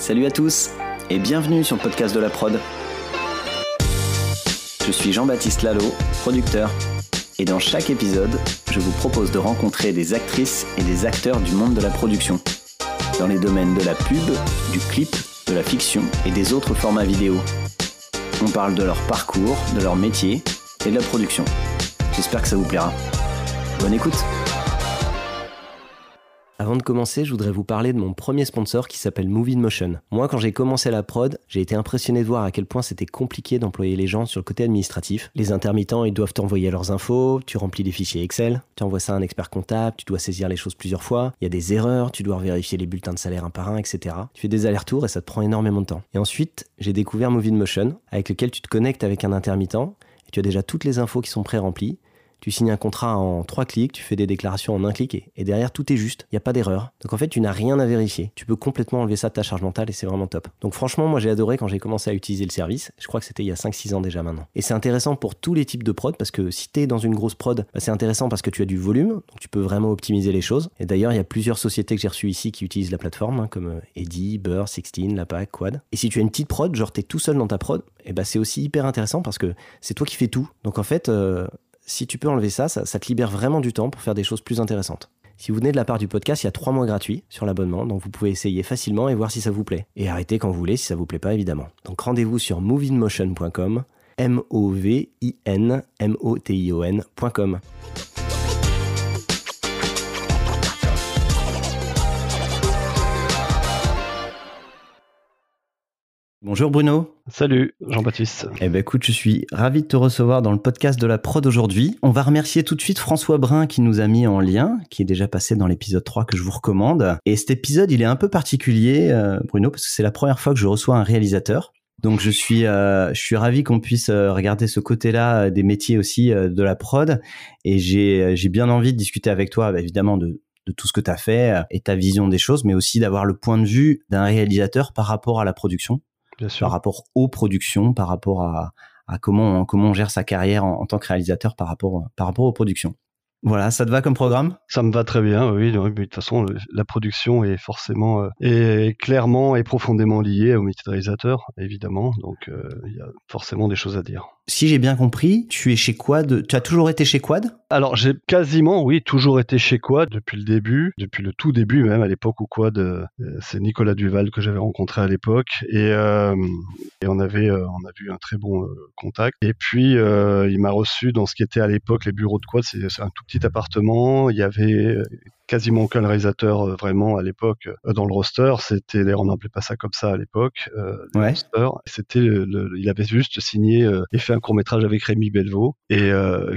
Salut à tous et bienvenue sur le podcast de la prod. Je suis Jean-Baptiste Lalo, producteur, et dans chaque épisode, je vous propose de rencontrer des actrices et des acteurs du monde de la production, dans les domaines de la pub, du clip, de la fiction et des autres formats vidéo. On parle de leur parcours, de leur métier et de la production. J'espère que ça vous plaira. Bonne écoute avant de commencer, je voudrais vous parler de mon premier sponsor qui s'appelle Movie Motion. Moi, quand j'ai commencé la prod, j'ai été impressionné de voir à quel point c'était compliqué d'employer les gens sur le côté administratif. Les intermittents, ils doivent t'envoyer leurs infos, tu remplis des fichiers Excel, tu envoies ça à un expert comptable, tu dois saisir les choses plusieurs fois, il y a des erreurs, tu dois vérifier les bulletins de salaire un par un, etc. Tu fais des allers-retours et ça te prend énormément de temps. Et ensuite, j'ai découvert Movie Motion, avec lequel tu te connectes avec un intermittent et tu as déjà toutes les infos qui sont pré-remplies tu signes un contrat en trois clics, tu fais des déclarations en un clic et, derrière tout est juste, il n'y a pas d'erreur. Donc en fait, tu n'as rien à vérifier. Tu peux complètement enlever ça de ta charge mentale et c'est vraiment top. Donc franchement, moi j'ai adoré quand j'ai commencé à utiliser le service. Je crois que c'était il y a 5-6 ans déjà maintenant. Et c'est intéressant pour tous les types de prod parce que si tu es dans une grosse prod, bah, c'est intéressant parce que tu as du volume, donc tu peux vraiment optimiser les choses. Et d'ailleurs, il y a plusieurs sociétés que j'ai reçues ici qui utilisent la plateforme, hein, comme euh, Eddy, Burr, Sixteen, Lapac, Quad. Et si tu as une petite prod, genre tu es tout seul dans ta prod, et bah c'est aussi hyper intéressant parce que c'est toi qui fais tout. Donc en fait, euh, si tu peux enlever ça, ça, te libère vraiment du temps pour faire des choses plus intéressantes. Si vous venez de la part du podcast, il y a trois mois gratuits sur l'abonnement, donc vous pouvez essayer facilement et voir si ça vous plaît. Et arrêtez quand vous voulez si ça vous plaît pas, évidemment. Donc rendez-vous sur movinmotion.com, M-O-V-I-N-M-O-T-I-O-N.com. Bonjour Bruno. Salut Jean-Baptiste. Eh ben écoute, je suis ravi de te recevoir dans le podcast de la prod aujourd'hui. On va remercier tout de suite François Brun qui nous a mis en lien, qui est déjà passé dans l'épisode 3 que je vous recommande. Et cet épisode, il est un peu particulier, euh, Bruno, parce que c'est la première fois que je reçois un réalisateur. Donc je suis, euh, je suis ravi qu'on puisse euh, regarder ce côté-là des métiers aussi de la prod. Et j'ai, j'ai bien envie de discuter avec toi, bah, évidemment, de, de tout ce que tu as fait et ta vision des choses, mais aussi d'avoir le point de vue d'un réalisateur par rapport à la production par rapport aux productions, par rapport à, comment, comment on gère sa carrière en, tant que réalisateur par rapport, par rapport aux productions. Voilà, ça te va comme programme? Ça me va très bien, oui. de toute façon, la production est forcément, euh, est clairement et profondément liée au métier de réalisateur, évidemment. Donc, euh, il y a forcément des choses à dire si j'ai bien compris, tu es chez Quad. Tu as toujours été chez Quad? Alors, j'ai quasiment, oui, toujours été chez Quad depuis le début, depuis le tout début même, à l'époque où Quad, euh, c'est Nicolas Duval que j'avais rencontré à l'époque. Et, euh, on avait, euh, eu un très bon contact. Et puis, il m'a reçu dans ce qui était à l'époque les bureaux de Quad. C'est un tout petit appartement. Il y avait quasiment aucun réalisateur euh, vraiment à l'époque euh, dans le roster. C'était, on n'appelait pas ça comme ça à l'époque. Euh, ouais. C'était, il avait juste signé et fait un court métrage avec Rémi Belvaux et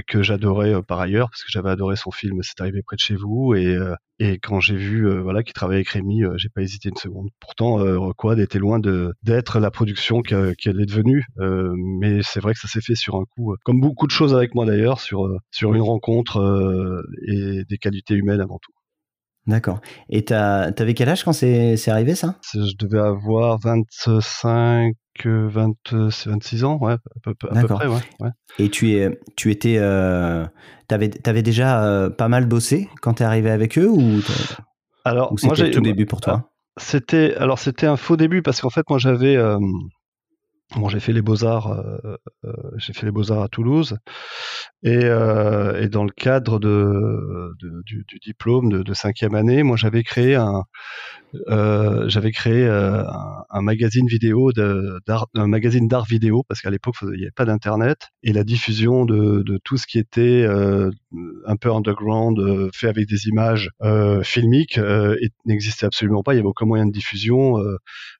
que j'adorais par ailleurs parce que j'avais adoré son film. C'est arrivé près de chez vous et et quand j'ai vu voilà qu'il travaillait avec Rémi, j'ai pas hésité une seconde. Pourtant, Quad était loin de d'être la production qu'elle est devenue, mais c'est vrai que ça s'est fait sur un coup, comme beaucoup de choses avec moi d'ailleurs, sur sur une rencontre et des qualités humaines avant tout. D'accord. Et t'avais quel âge quand c'est arrivé ça? Je devais avoir 25, 20, 26 ans, ouais, à peu, près, ouais, Et tu es, tu étais, euh, t'avais, avais déjà euh, pas mal bossé quand t'es arrivé avec eux ou Alors, c'était tout début pour toi? C'était, alors c'était un faux début parce qu'en fait moi j'avais, euh, Bon, j'ai fait les beaux-arts, euh, euh, j'ai fait les beaux-arts à Toulouse, et, euh, et, dans le cadre de, de du, du, diplôme de, de, cinquième année, moi j'avais créé un, euh, j'avais créé euh, un, un, magazine vidéo, d'art, un magazine d'art vidéo, parce qu'à l'époque il n'y avait pas d'internet, et la diffusion de, de tout ce qui était un peu underground, fait avec des images filmiques, n'existait absolument pas. Il n'y avait aucun moyen de diffusion,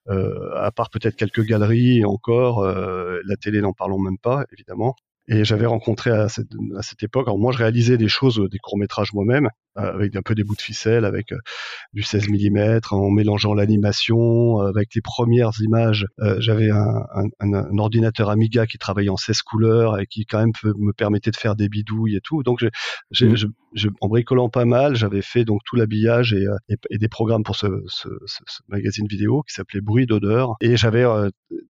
à part peut-être quelques galeries encore euh, la télé, n'en parlons même pas, évidemment. Et j'avais rencontré à cette, à cette époque, alors moi je réalisais des choses, des courts-métrages moi-même, euh, avec un peu des bouts de ficelle, avec euh, du 16 mm, en mélangeant l'animation, avec les premières images. J'avais un, un, un, ordinateur Amiga qui travaillait en 16 couleurs et qui quand même me permettait de faire des bidouilles et tout. Donc mmh. je, en bricolant pas mal, j'avais fait donc tout l'habillage et, et, des programmes pour ce, ce, ce, magazine vidéo qui s'appelait Bruit d'odeur. Et j'avais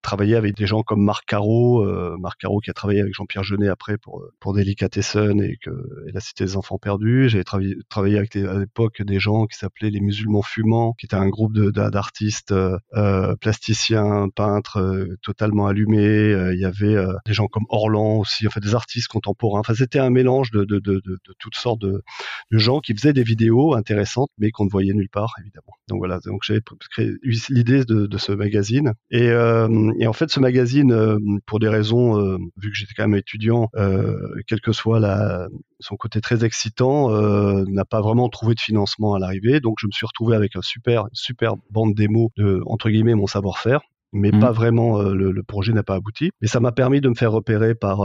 travaillé avec des gens comme Marc Caro, euh, Marc Caro qui a travaillé avec Jean-Pierre Jeunet après pour pour Delicatessen et que et la Cité des Enfants Perdus. J'avais travaillé, travaillé avec à l'époque des gens qui s'appelaient les Musulmans Fumants, qui était un groupe d'artistes euh, plasticiens, peintres totalement allumés. Il y avait des gens comme Orlan aussi, enfin des artistes contemporains. Enfin c'était un mélange de de, de, toutes sortes de, gens qui faisaient des vidéos intéressantes mais qu'on ne voyait nulle part évidemment. Donc voilà, donc j'avais créé l'idée de, ce magazine et, euh, et, en fait ce magazine euh, pour des raisons euh, vu que j'étais quand même étudiant euh, quel que soit la, son côté très excitant euh, n'a pas vraiment trouvé de financement à l'arrivée. Donc je me suis retrouvé avec un super super bande démo de entre guillemets mon savoir-faire. Mais mmh. pas vraiment le, le, projet n'a pas abouti. Mais ça m'a permis de me faire repérer par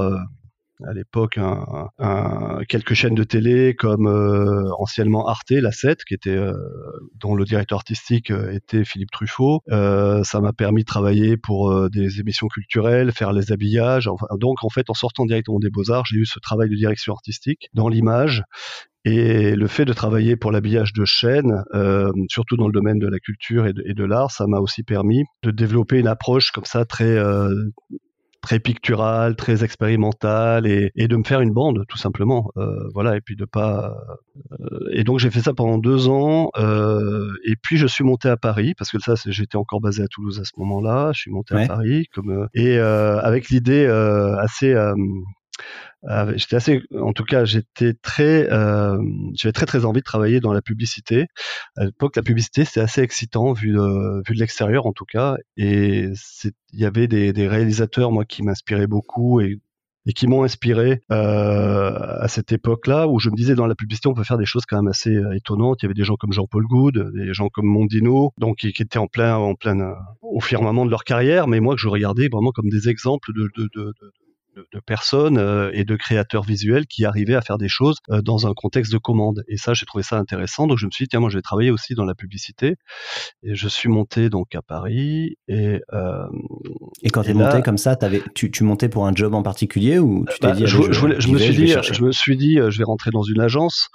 à l'époque quelques chaînes de télé comme euh, anciennement Arte, la 7, qui était euh, dont le directeur artistique euh, était Philippe Truffaut. ça m'a permis de travailler pour des émissions culturelles, faire les habillages. Donc en fait, en sortant directement des Beaux Arts, j'ai eu ce travail de direction artistique dans l'image et le fait de travailler pour l'habillage de chaîne, euh, surtout dans le domaine de la culture et de, l'art, ça m'a aussi permis de développer une approche comme ça très très pictural, très expérimental et, et, de me faire une bande tout simplement. Euh, voilà et puis de pas. Euh, et donc j'ai fait ça pendant deux ans euh, et puis je suis monté à Paris parce que ça j'étais encore basé à Toulouse à ce moment-là. Je suis monté à Paris comme euh, et euh, avec l'idée assez euh, j'étais assez, en tout cas, j'étais très, euh, j'avais très très envie de travailler dans la publicité. À l'époque, la publicité c'était assez excitant vu de, vu de l'extérieur en tout cas, et il y avait des, réalisateurs moi qui m'inspiraient beaucoup et et qui m'ont inspiré euh, à cette époque-là où je me disais dans la publicité on peut faire des choses quand même assez étonnantes. Il y avait des gens comme Jean-Paul Goud, des gens comme Mondino, donc qui, étaient en plein en plein au firmament de leur carrière, mais moi que je regardais vraiment comme des exemples de de, personnes euh, et de créateurs visuels qui arrivaient à faire des choses euh, dans un contexte de commande. Et ça, j'ai trouvé ça intéressant. Donc je me suis dit, tiens, moi, je vais travailler aussi dans la publicité. Et je suis monté donc à Paris. Et, euh, et quand tu es monté comme ça, avais, tu, tu montais pour un job en particulier ou tu t'es bah, dit, je, je, me suis dit, je, me suis dit, je vais rentrer dans une agence.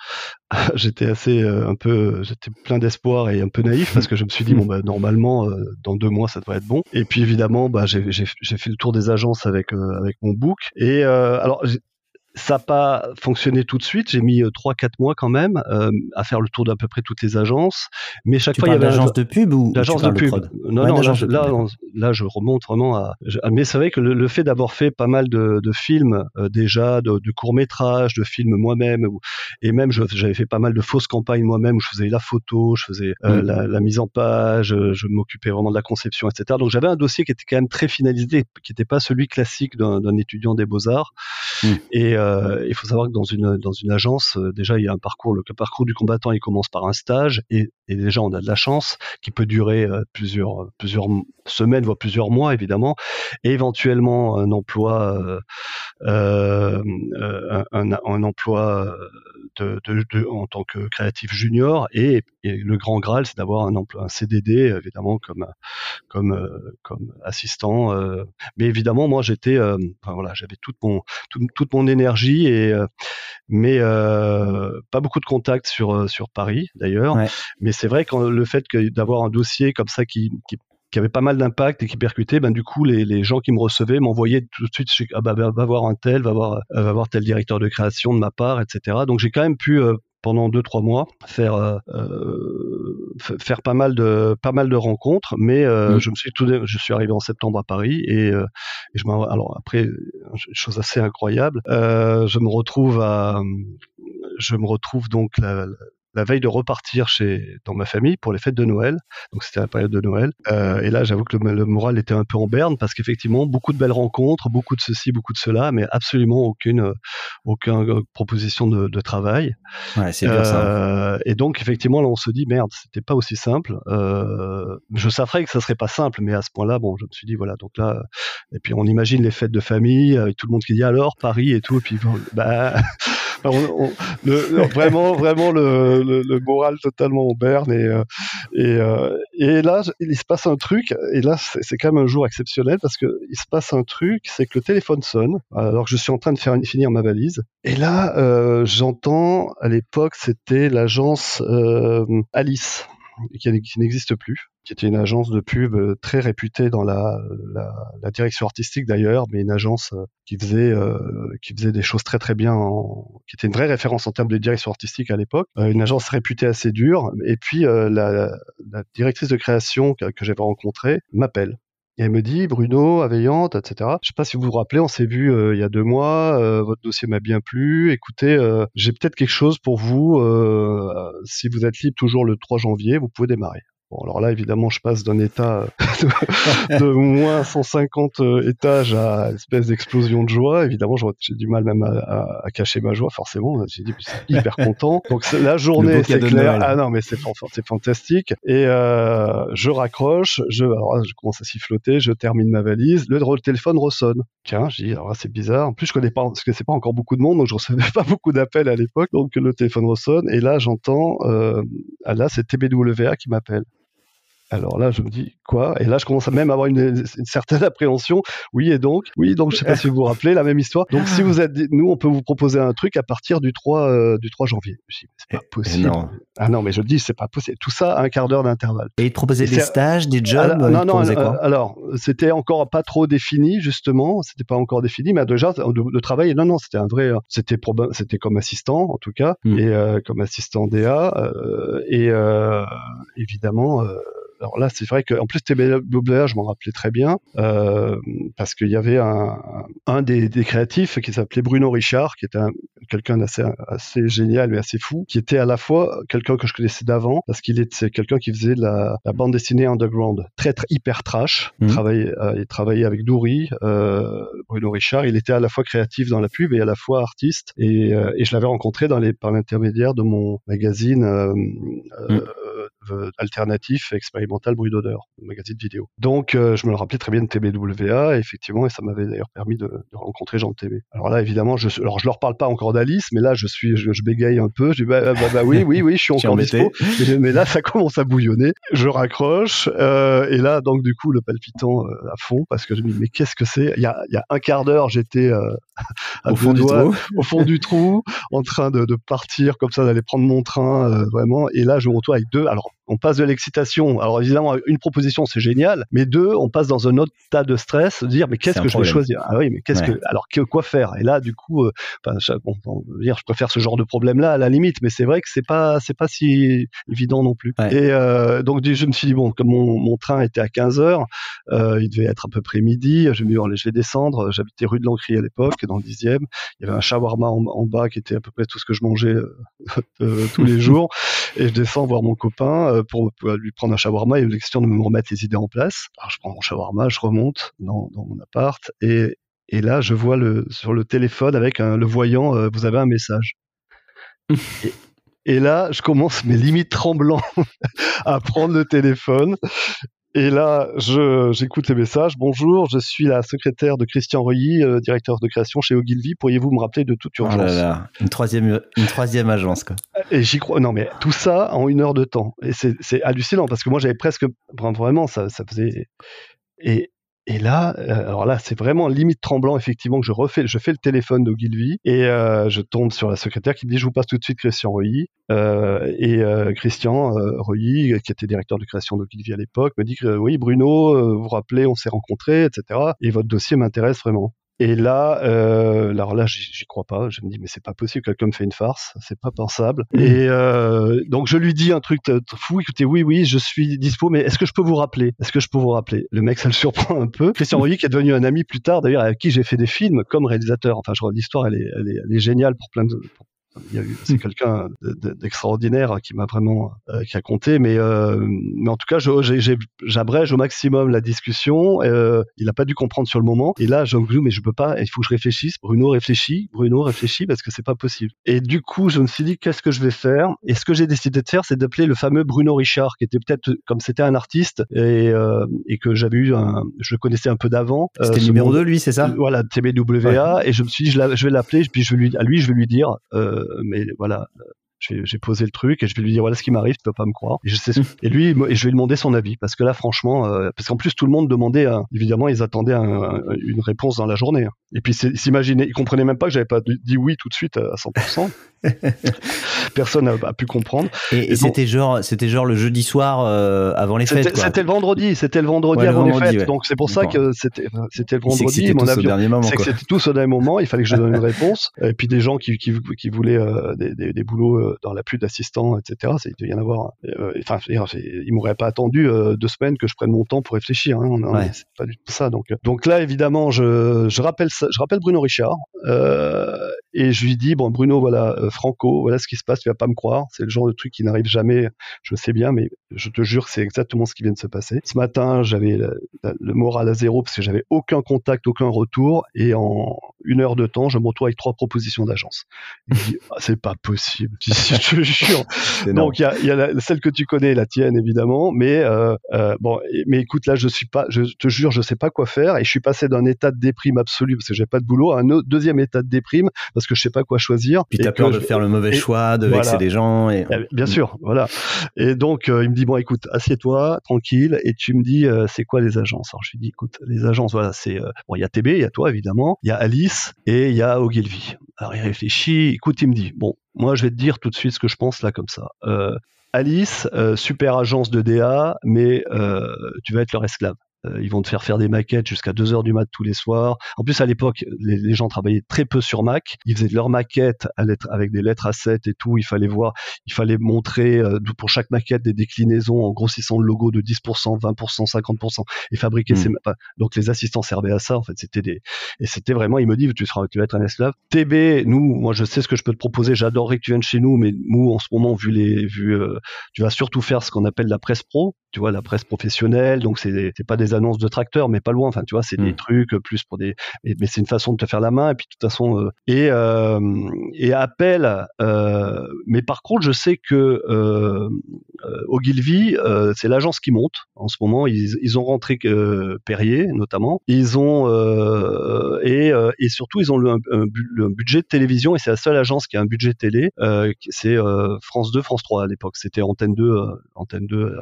j'étais assez un peu, j'étais plein d'espoir et un peu naïf parce que je me suis dit, bon, bah, normalement, dans deux mois, ça devrait être bon. Et puis évidemment, bah, j'ai fait le tour des agences avec, avec mon book. Et euh, alors, ça n'a pas fonctionné tout de suite. J'ai mis 3-4 euh, mois quand même euh, à faire le tour d'à peu près toutes les agences. Mais chaque fois, il y avait l'agence de pub ou l'agence de pub. non, non, là, là, je remonte vraiment à. Mais c'est vrai que le, fait d'avoir fait pas mal de, de films euh, déjà, de, de courts métrages, de films moi-même, et même j'avais fait pas mal de fausses campagnes moi-même où je faisais la photo, je faisais euh, mm. la, la, mise en page, je m'occupais vraiment de la conception, etc. Donc j'avais un dossier qui était quand même très finalisé, qui n'était pas celui classique d'un étudiant des beaux arts. Mm. Et euh, il faut savoir que dans une agence, euh, déjà il y a un parcours. Le parcours du combattant, il commence par un stage et, et déjà on a de la chance qui peut durer euh, plusieurs plusieurs semaines voire plusieurs mois évidemment, et éventuellement un emploi euh, un, un, un, emploi de, de, de, en tant que créatif junior. Et, et le grand graal c'est d'avoir un emploi un CDD évidemment comme comme comme assistant mais évidemment moi j'étais enfin, voilà j'avais toute mon toute, toute mon énergie et euh, mais euh, pas beaucoup de contacts sur euh, sur Paris d'ailleurs. Mais c'est vrai que le fait d'avoir un dossier comme ça qui, qui qui avait pas mal d'impact et qui percutait, ben du coup les, les gens qui me recevaient m'envoyaient tout de suite ah bah, va voir un tel, va voir va voir tel directeur de création de ma part, etc. Donc j'ai quand même pu pendant deux trois mois faire euh, faire pas mal de pas mal de rencontres mais euh, mmh. je me suis tout je suis arrivé en septembre à Paris et, euh, et je alors après chose assez incroyable je me retrouve à je me retrouve donc la, la veille de repartir chez dans ma famille pour les fêtes de Noël. Donc c'était la période de Noël. Euh, et là, j'avoue que le, moral était un peu en berne parce qu'effectivement, beaucoup de belles rencontres, beaucoup de ceci, beaucoup de cela, mais absolument aucune aucune euh, proposition de, de travail. Ouais, c'est bien ça. Euh, et donc effectivement, là, on se dit merde, c'était pas aussi simple. Euh, je savais que ça serait pas simple, mais à ce point-là, bon, je me suis dit voilà, donc là, et puis on imagine les fêtes de famille avec tout le monde qui dit alors Paris et tout, et puis bah le, vraiment, vraiment le, le, moral totalement en berne. Et, euh, et, euh, et là, il se passe un truc, et là, c'est quand même un jour exceptionnel parce que il se passe un truc, c'est que le téléphone sonne, alors que je suis en train de faire finir ma valise. Et là, euh, j'entends, à l'époque, c'était l'agence Alice, qui, qui n'existe plus. Qui était une agence de pub très réputée dans la, la, direction artistique d'ailleurs, mais une agence qui faisait qui faisait des choses très très bien, qui était une vraie référence en termes de direction artistique à l'époque. une agence réputée assez dure. Et puis la, la, directrice de création que, que j'avais rencontrée m'appelle et elle me dit, Bruno, Aveillante, etc. Je sais pas si vous vous rappelez, on s'est vu euh, il y a deux mois, euh, votre dossier m'a bien plu. Écoutez, euh, j'ai peut-être quelque chose pour vous. si vous êtes libre toujours le 3 janvier, vous pouvez démarrer. Bon, alors là, évidemment, je passe d'un état de, moins 150 euh, étages à une espèce d'explosion de joie. Évidemment, j'ai du mal même à, à, cacher ma joie, forcément. J'ai dit, hyper content. Donc la journée, c'est clair. Ah non, mais c'est fantastique. Et euh, je raccroche. Je, alors là, je commence à siffloter. Je termine ma valise. Le, téléphone ressonne. Tiens, je dis, alors là, c'est bizarre. En plus, je connais pas, parce que c'est pas encore beaucoup de monde, donc je recevais pas beaucoup d'appels à l'époque. Donc le téléphone ressonne. Et là, j'entends, euh, ah, là, c'est TBWA qui m'appelle. Alors là, je me dis quoi? Et là, je commence à même avoir une, certaine appréhension. Oui, et donc, oui, donc je sais pas si vous vous rappelez la même histoire. Donc, si vous êtes, nous, on peut vous proposer un truc à partir du 3 euh, du 3 janvier. C'est pas possible. Non. Ah non, mais je dis, c'est pas possible. Tout ça à un quart d'heure d'intervalle. Et ils te proposaient des stages, des jobs alors, Non, non. alors, c'était encore pas trop défini, justement. C'était pas encore défini, mais déjà de, travail. Non, non, c'était un vrai. C'était c'était comme assistant, en tout cas, hmm. et euh, comme assistant DA, euh, et évidemment alors là, c'est vrai qu'en plus, TBWA, je m'en rappelais très bien, euh, parce qu'il y avait un, un des, des, créatifs qui s'appelait Bruno Richard, qui était quelqu'un d'assez assez génial et assez fou, qui était à la fois quelqu'un que je connaissais d'avant, parce qu'il était quelqu'un qui faisait de la, la, bande dessinée underground, très, très hyper trash. Il, mmh. travaillait, euh, il travaillait avec Douri, euh, Bruno Richard. Il était à la fois créatif dans la pub et à la fois artiste. Et, euh, et je l'avais rencontré dans les, par l'intermédiaire de mon magazine. Euh, mmh. Euh, alternatif expérimental bruit d'odeur, magazine vidéo. Donc euh, je me le rappelais très bien de TBWA, effectivement, et ça m'avait d'ailleurs permis de, rencontrer Jean de TB. Alors là, évidemment, je, alors je leur parle pas encore d'Alice, mais là je suis, je, bégaye un peu. Je dis bah, bah, bah, bah oui, oui, oui, je suis encore dispo. Mais, là, ça commence à bouillonner. Je raccroche euh, et là, donc du coup, le palpitant à fond parce que je me dis mais qu'est-ce que c'est? Il y a, il y a un quart d'heure, j'étais au fond du trou, au fond du trou, en train de, de partir comme ça, d'aller prendre mon train, vraiment. Et là, je me retrouve avec deux. Alors on passe de l'excitation. Alors évidemment, une proposition c'est génial, mais deux, on passe dans un autre tas de stress, de dire mais qu'est-ce que je vais choisir? Ah oui, mais qu'est-ce que alors que, quoi faire? Et là, du coup, euh, bon, dire, je préfère ce genre de problème là à la limite, mais c'est vrai que c'est pas c'est pas si évident non plus. Et euh, donc je me suis dit bon, comme mon, mon train était à 15 heures, euh, il devait être à peu près midi. Je me suis dit je vais descendre. J'habitais rue de l'Ancry à l'époque, dans le 10e. Il y avait un shawarma en, en, bas qui était à peu près tout ce que je mangeais euh, tous les jours, et je descends voir mon copain euh, pour, lui prendre un shawarma. Il y a question de me remettre les idées en place. Alors je prends mon shawarma, je remonte dans, mon appart et, là je vois le, sur le téléphone avec le voyant, euh, vous avez un message. et, là je commence mes limites tremblant à prendre le téléphone et là, j'écoute les messages. Bonjour, je suis la secrétaire de Christian Reuilly, euh, directeur de création chez Ogilvy. Pourriez-vous me rappeler de toute oh urgence Une troisième, une troisième agence, quoi. Et j'y crois. Non, mais tout ça en une heure de temps. Et c'est hallucinant parce que moi, j'avais presque, vraiment, ça, ça faisait. Et, et là, euh, alors là, c'est vraiment limite tremblant, effectivement, que je refais, je fais le téléphone d'Ogilvy et euh, je tombe sur la secrétaire qui me dit Je vous passe tout de suite Christian Reuilly. Euh, et Christian Reuilly, qui était directeur de création d'Ogilvy à l'époque, me dit que oui, Bruno, vous vous rappelez, on s'est rencontrés, etc. Et votre dossier m'intéresse vraiment. Et là, euh, alors là, j'y crois pas. Je me dis, mais c'est pas possible, quelqu'un me fait une farce, c'est pas pensable. Mmh. Et euh, donc je lui dis un truc fou. Écoutez, oui, oui, je suis dispo, mais est-ce que je peux vous rappeler? Est-ce que je peux vous rappeler? Le mec, ça le surprend un peu. Christian Royer, qui est devenu un ami plus tard, d'ailleurs, avec qui j'ai fait des films comme réalisateur. Enfin, je l'histoire, elle est, elle, est, elle est géniale pour plein de, c'est quelqu'un d'extraordinaire qui m'a vraiment euh, qui a compté, mais euh, mais en tout cas, j'abrège au maximum la discussion. Euh, il n'a pas dû comprendre sur le moment. Et là, je me dis mais je peux pas. Il faut que je réfléchisse. Bruno réfléchit. Bruno réfléchit parce que c'est pas possible. Et du coup, je me suis dit qu'est-ce que je vais faire? Et ce que j'ai décidé de faire, c'est d'appeler le fameux Bruno Richard, qui était peut-être comme c'était un artiste et et que j'avais eu un, je le connaissais un peu d'avant. C'était le numéro 2, lui, c'est ça? Voilà, TBWA. Et je me suis dit je, je vais l'appeler. Puis je vais lui, à lui, je vais lui dire. Euh, mais voilà, j'ai posé le truc et je vais lui dire voilà ce qui m'arrive, tu peux pas me croire. Et, je sais, et lui, et je vais lui demander son avis parce que là, franchement, euh, parce qu'en plus tout le monde demandait, évidemment, ils attendaient une réponse dans la journée. Et puis s'imaginer, ils comprenaient même pas que j'avais pas dit oui tout de suite à 100%. Personne n'a pu comprendre. Et, c'était genre, c'était genre le jeudi soir euh, avant les fêtes. C'était le vendredi, c'était le vendredi avant les fêtes. Donc c'est pour ça que c'était, c'était le vendredi. Mon avion, c'est que c'était tous au dernier moment. Il fallait que je donne une réponse. Et puis des gens qui, qui, qui voulaient euh, des, des, des, boulots euh, dans la pluie d'assistants, etc. Il devait y en avoir. Enfin, ils m'auraient pas attendu deux semaines que je prenne mon temps pour réfléchir. Hein. C'est pas du tout ça. Donc, donc là, évidemment, je, je rappelle, je rappelle Bruno Richard et je lui dis bon, Bruno, voilà, Franco, voilà ce qui se passe. Tu vas pas me croire. C'est le genre de truc qui n'arrive jamais. Je sais bien, mais je te jure c'est exactement ce qui vient de se passer. Ce matin, j'avais le, moral à zéro parce que j'avais aucun contact, aucun retour. Et en une heure de temps, je me retrouve avec trois propositions d'agence. Ah, c'est pas possible. Je te jure. Donc, il y a, y a celle que tu connais, la tienne, évidemment. Mais, euh, euh, bon, mais écoute, là, je suis pas, je te jure, je sais pas quoi faire. Et je suis passé d'un état de déprime absolu parce que j'ai pas de boulot à un autre, deuxième état de déprime parce que je sais pas quoi choisir. Puis t'as peur de faire le mauvais choix, de vexer des gens. Et... Eh, bien sûr, voilà. Et donc, euh, il me dit, bon, écoute, assieds-toi, tranquille, et tu me dis, euh, c'est quoi les agences? Alors, je lui dis, écoute, les agences, voilà, c'est, euh, bon, il y a TB, il y a toi, évidemment, il y a Alice, et il y a Ogilvy. Alors, il réfléchit, écoute, il me dit, bon, moi, je vais te dire tout de suite ce que je pense là, comme ça. Alice, super agence de DA, mais tu vas être leur esclave. Euh, ils vont te faire faire des maquettes jusqu'à 2 heures du mat tous les soirs. En plus, à l'époque, les, gens travaillaient très peu sur Mac. Ils faisaient leurs maquettes avec des lettres A7 et tout. Il fallait voir, il fallait montrer euh, pour chaque maquette des déclinaisons en grossissant le logo de 10%, 20%, 50% et fabriquer ces. Hmm. Donc les assistants servaient à ça. En fait, c'était des et c'était vraiment. Il me dit, tu seras, tu vas être un esclave. TB, nous, moi, je sais ce que je peux te proposer. J'adorerais que tu viennes chez nous, mais nous, en ce moment, vu les, vu, euh, tu vas surtout faire ce qu'on appelle la presse pro. Tu vois, la presse professionnelle. Donc c'est, c'est pas des annonces de tracteur, mais pas loin. Enfin, tu vois, c'est des hmm. trucs plus pour des. Mais, c'est une façon de te faire la main. Et puis, de toute façon, euh, et euh, et appel. Euh, mais par contre, je sais que Ogilvy, c'est l'agence qui monte en ce moment. Ils, ils ont rentré Perrier notamment. Ils ont et et surtout, ils ont le, un, budget de télévision et c'est la seule agence qui a un budget télé. c'est France 2, France 3 à l'époque. C'était Antenne 2, Antenne 2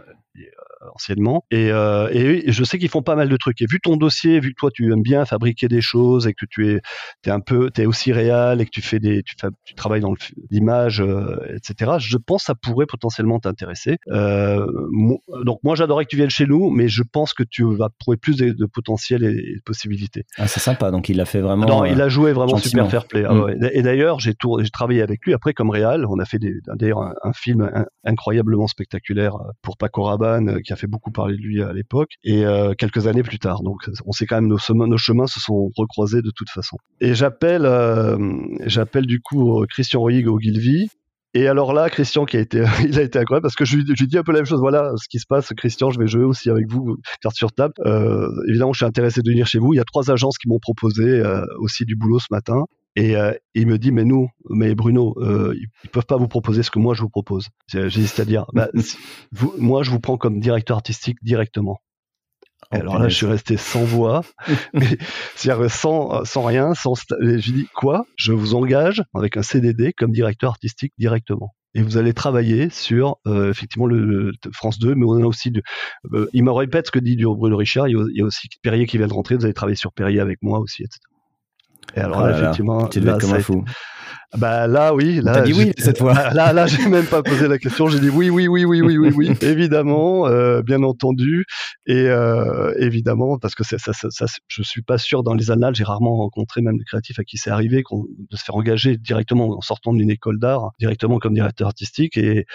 anciennement. Euh, et, et, je sais qu'ils font pas mal de trucs. Et vu ton dossier, vu que toi tu aimes bien fabriquer des choses et que tu es, es un peu, es aussi réel et que tu fais des, tu, tu travailles dans l'image, euh, etc. Je pense que ça pourrait potentiellement t'intéresser. Euh, donc moi j'adorerais que tu viennes chez nous, mais je pense que tu vas trouver plus de, potentiel et, de possibilités. Ah, c'est sympa. Donc il a fait vraiment. Non, il a joué vraiment super fair play. Ah mm. Et d'ailleurs j'ai j'ai travaillé avec lui après comme réal. On a fait d'ailleurs un, un, film incroyablement spectaculaire pour Paco Rabanne qui a fait beaucoup parler de lui à l'époque, et euh, quelques années plus tard. Donc on sait quand même nos, nos chemins se sont recroisés de toute façon. Et j'appelle, euh, j'appelle du coup Christian Roig au Gilvy, et alors là, Christian, qui a été, il a été incroyable parce que je lui, dis un peu la même chose. Voilà ce qui se passe, Christian. Je vais jouer aussi avec vous, carte sur table. Euh, évidemment, je suis intéressé de venir chez vous. Il y a trois agences qui m'ont proposé euh, aussi du boulot ce matin. Et euh, il me dit, mais nous, mais Bruno, euh, ils, peuvent pas vous proposer ce que moi je vous propose. J'ai à dire, bah, vous, moi je vous prends comme directeur artistique directement. Alors là, je suis resté sans voix, c'est-à-dire sans, sans rien, sans. J'ai dit quoi? Je vous engage avec un CDD comme directeur artistique directement. Et vous allez travailler sur euh, effectivement le, France 2, mais on a aussi de, euh, il me répète ce que dit Bruno Richard. Il y a aussi Perrier qui vient de rentrer. Vous allez travailler sur Perrier avec moi aussi, etc. Et alors oh là, effectivement, tu devais être comme un fou. Bah là, oui. Là, dit oui cette fois. Là, là, j'ai même pas posé la question. J'ai dit oui, oui, oui, oui, oui, oui, oui, évidemment, euh, bien entendu, et euh, évidemment parce que ça, ça, ça, je suis pas sûr dans les annales. J'ai rarement rencontré même des créatifs à qui c'est arrivé de se faire engager directement en sortant d'une école d'art, directement comme directeur artistique, et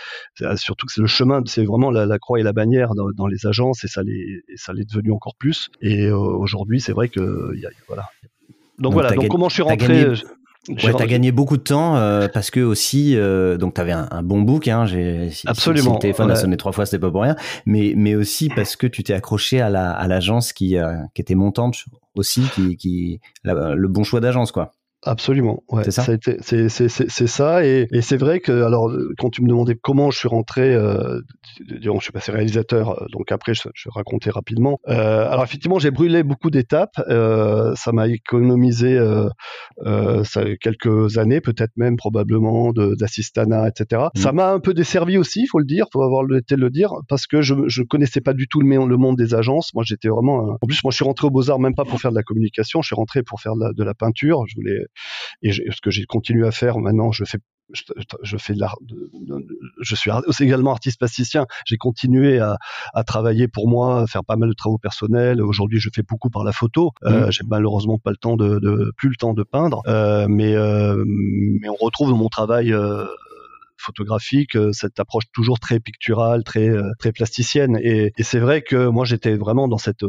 surtout que c'est le chemin, c'est vraiment la, croix et la bannière dans, les agences, et ça l'est, ça l'est devenu encore plus. Et euh, aujourd'hui, c'est vrai que y a, voilà, donc, voilà, donc comment je suis rentré gagné... Euh, ouais, t'as gagné beaucoup de temps euh, parce que aussi, euh, donc t'avais un, un bon book. Hein, j'ai, Absolument. Si, le téléphone a sonné trois fois, c'était pas pour rien. Mais mais aussi parce que tu t'es accroché à la à l'agence qui euh, qui était montante aussi, qui qui le bon choix d'agence quoi. Absolument, ouais. C'est ça. C'est ça, et, et c'est vrai que alors quand tu me demandais comment je suis rentré, euh, je suis passé réalisateur, euh, donc après je, je vais raconter rapidement. Euh, alors effectivement, j'ai brûlé beaucoup d'étapes, euh, ça m'a économisé euh, euh, ça, quelques années, peut-être même probablement d'assistanat, etc. Mmh. Ça m'a un peu desservi aussi, il faut le dire, faut avoir l'honnêteté de le dire, parce que je je connaissais pas du tout le, le monde des agences. Moi, j'étais vraiment. En plus, moi, je suis rentré au Beaux Arts même pas pour faire de la communication, je suis rentré pour faire de la, de la peinture. Je voulais et ce que j'ai continué à faire maintenant, je fais je, fais de l'art, je suis également artiste plasticien. J'ai continué à, à, travailler pour moi, à faire pas mal de travaux personnels. Aujourd'hui, je fais beaucoup par la photo. Euh, mmh. J'ai malheureusement pas le temps de, de, plus le temps de peindre, euh, mais euh, mais on retrouve dans mon travail euh, photographique, cette approche toujours très picturale, très très plasticienne. Et, et c'est vrai que moi j'étais vraiment dans cette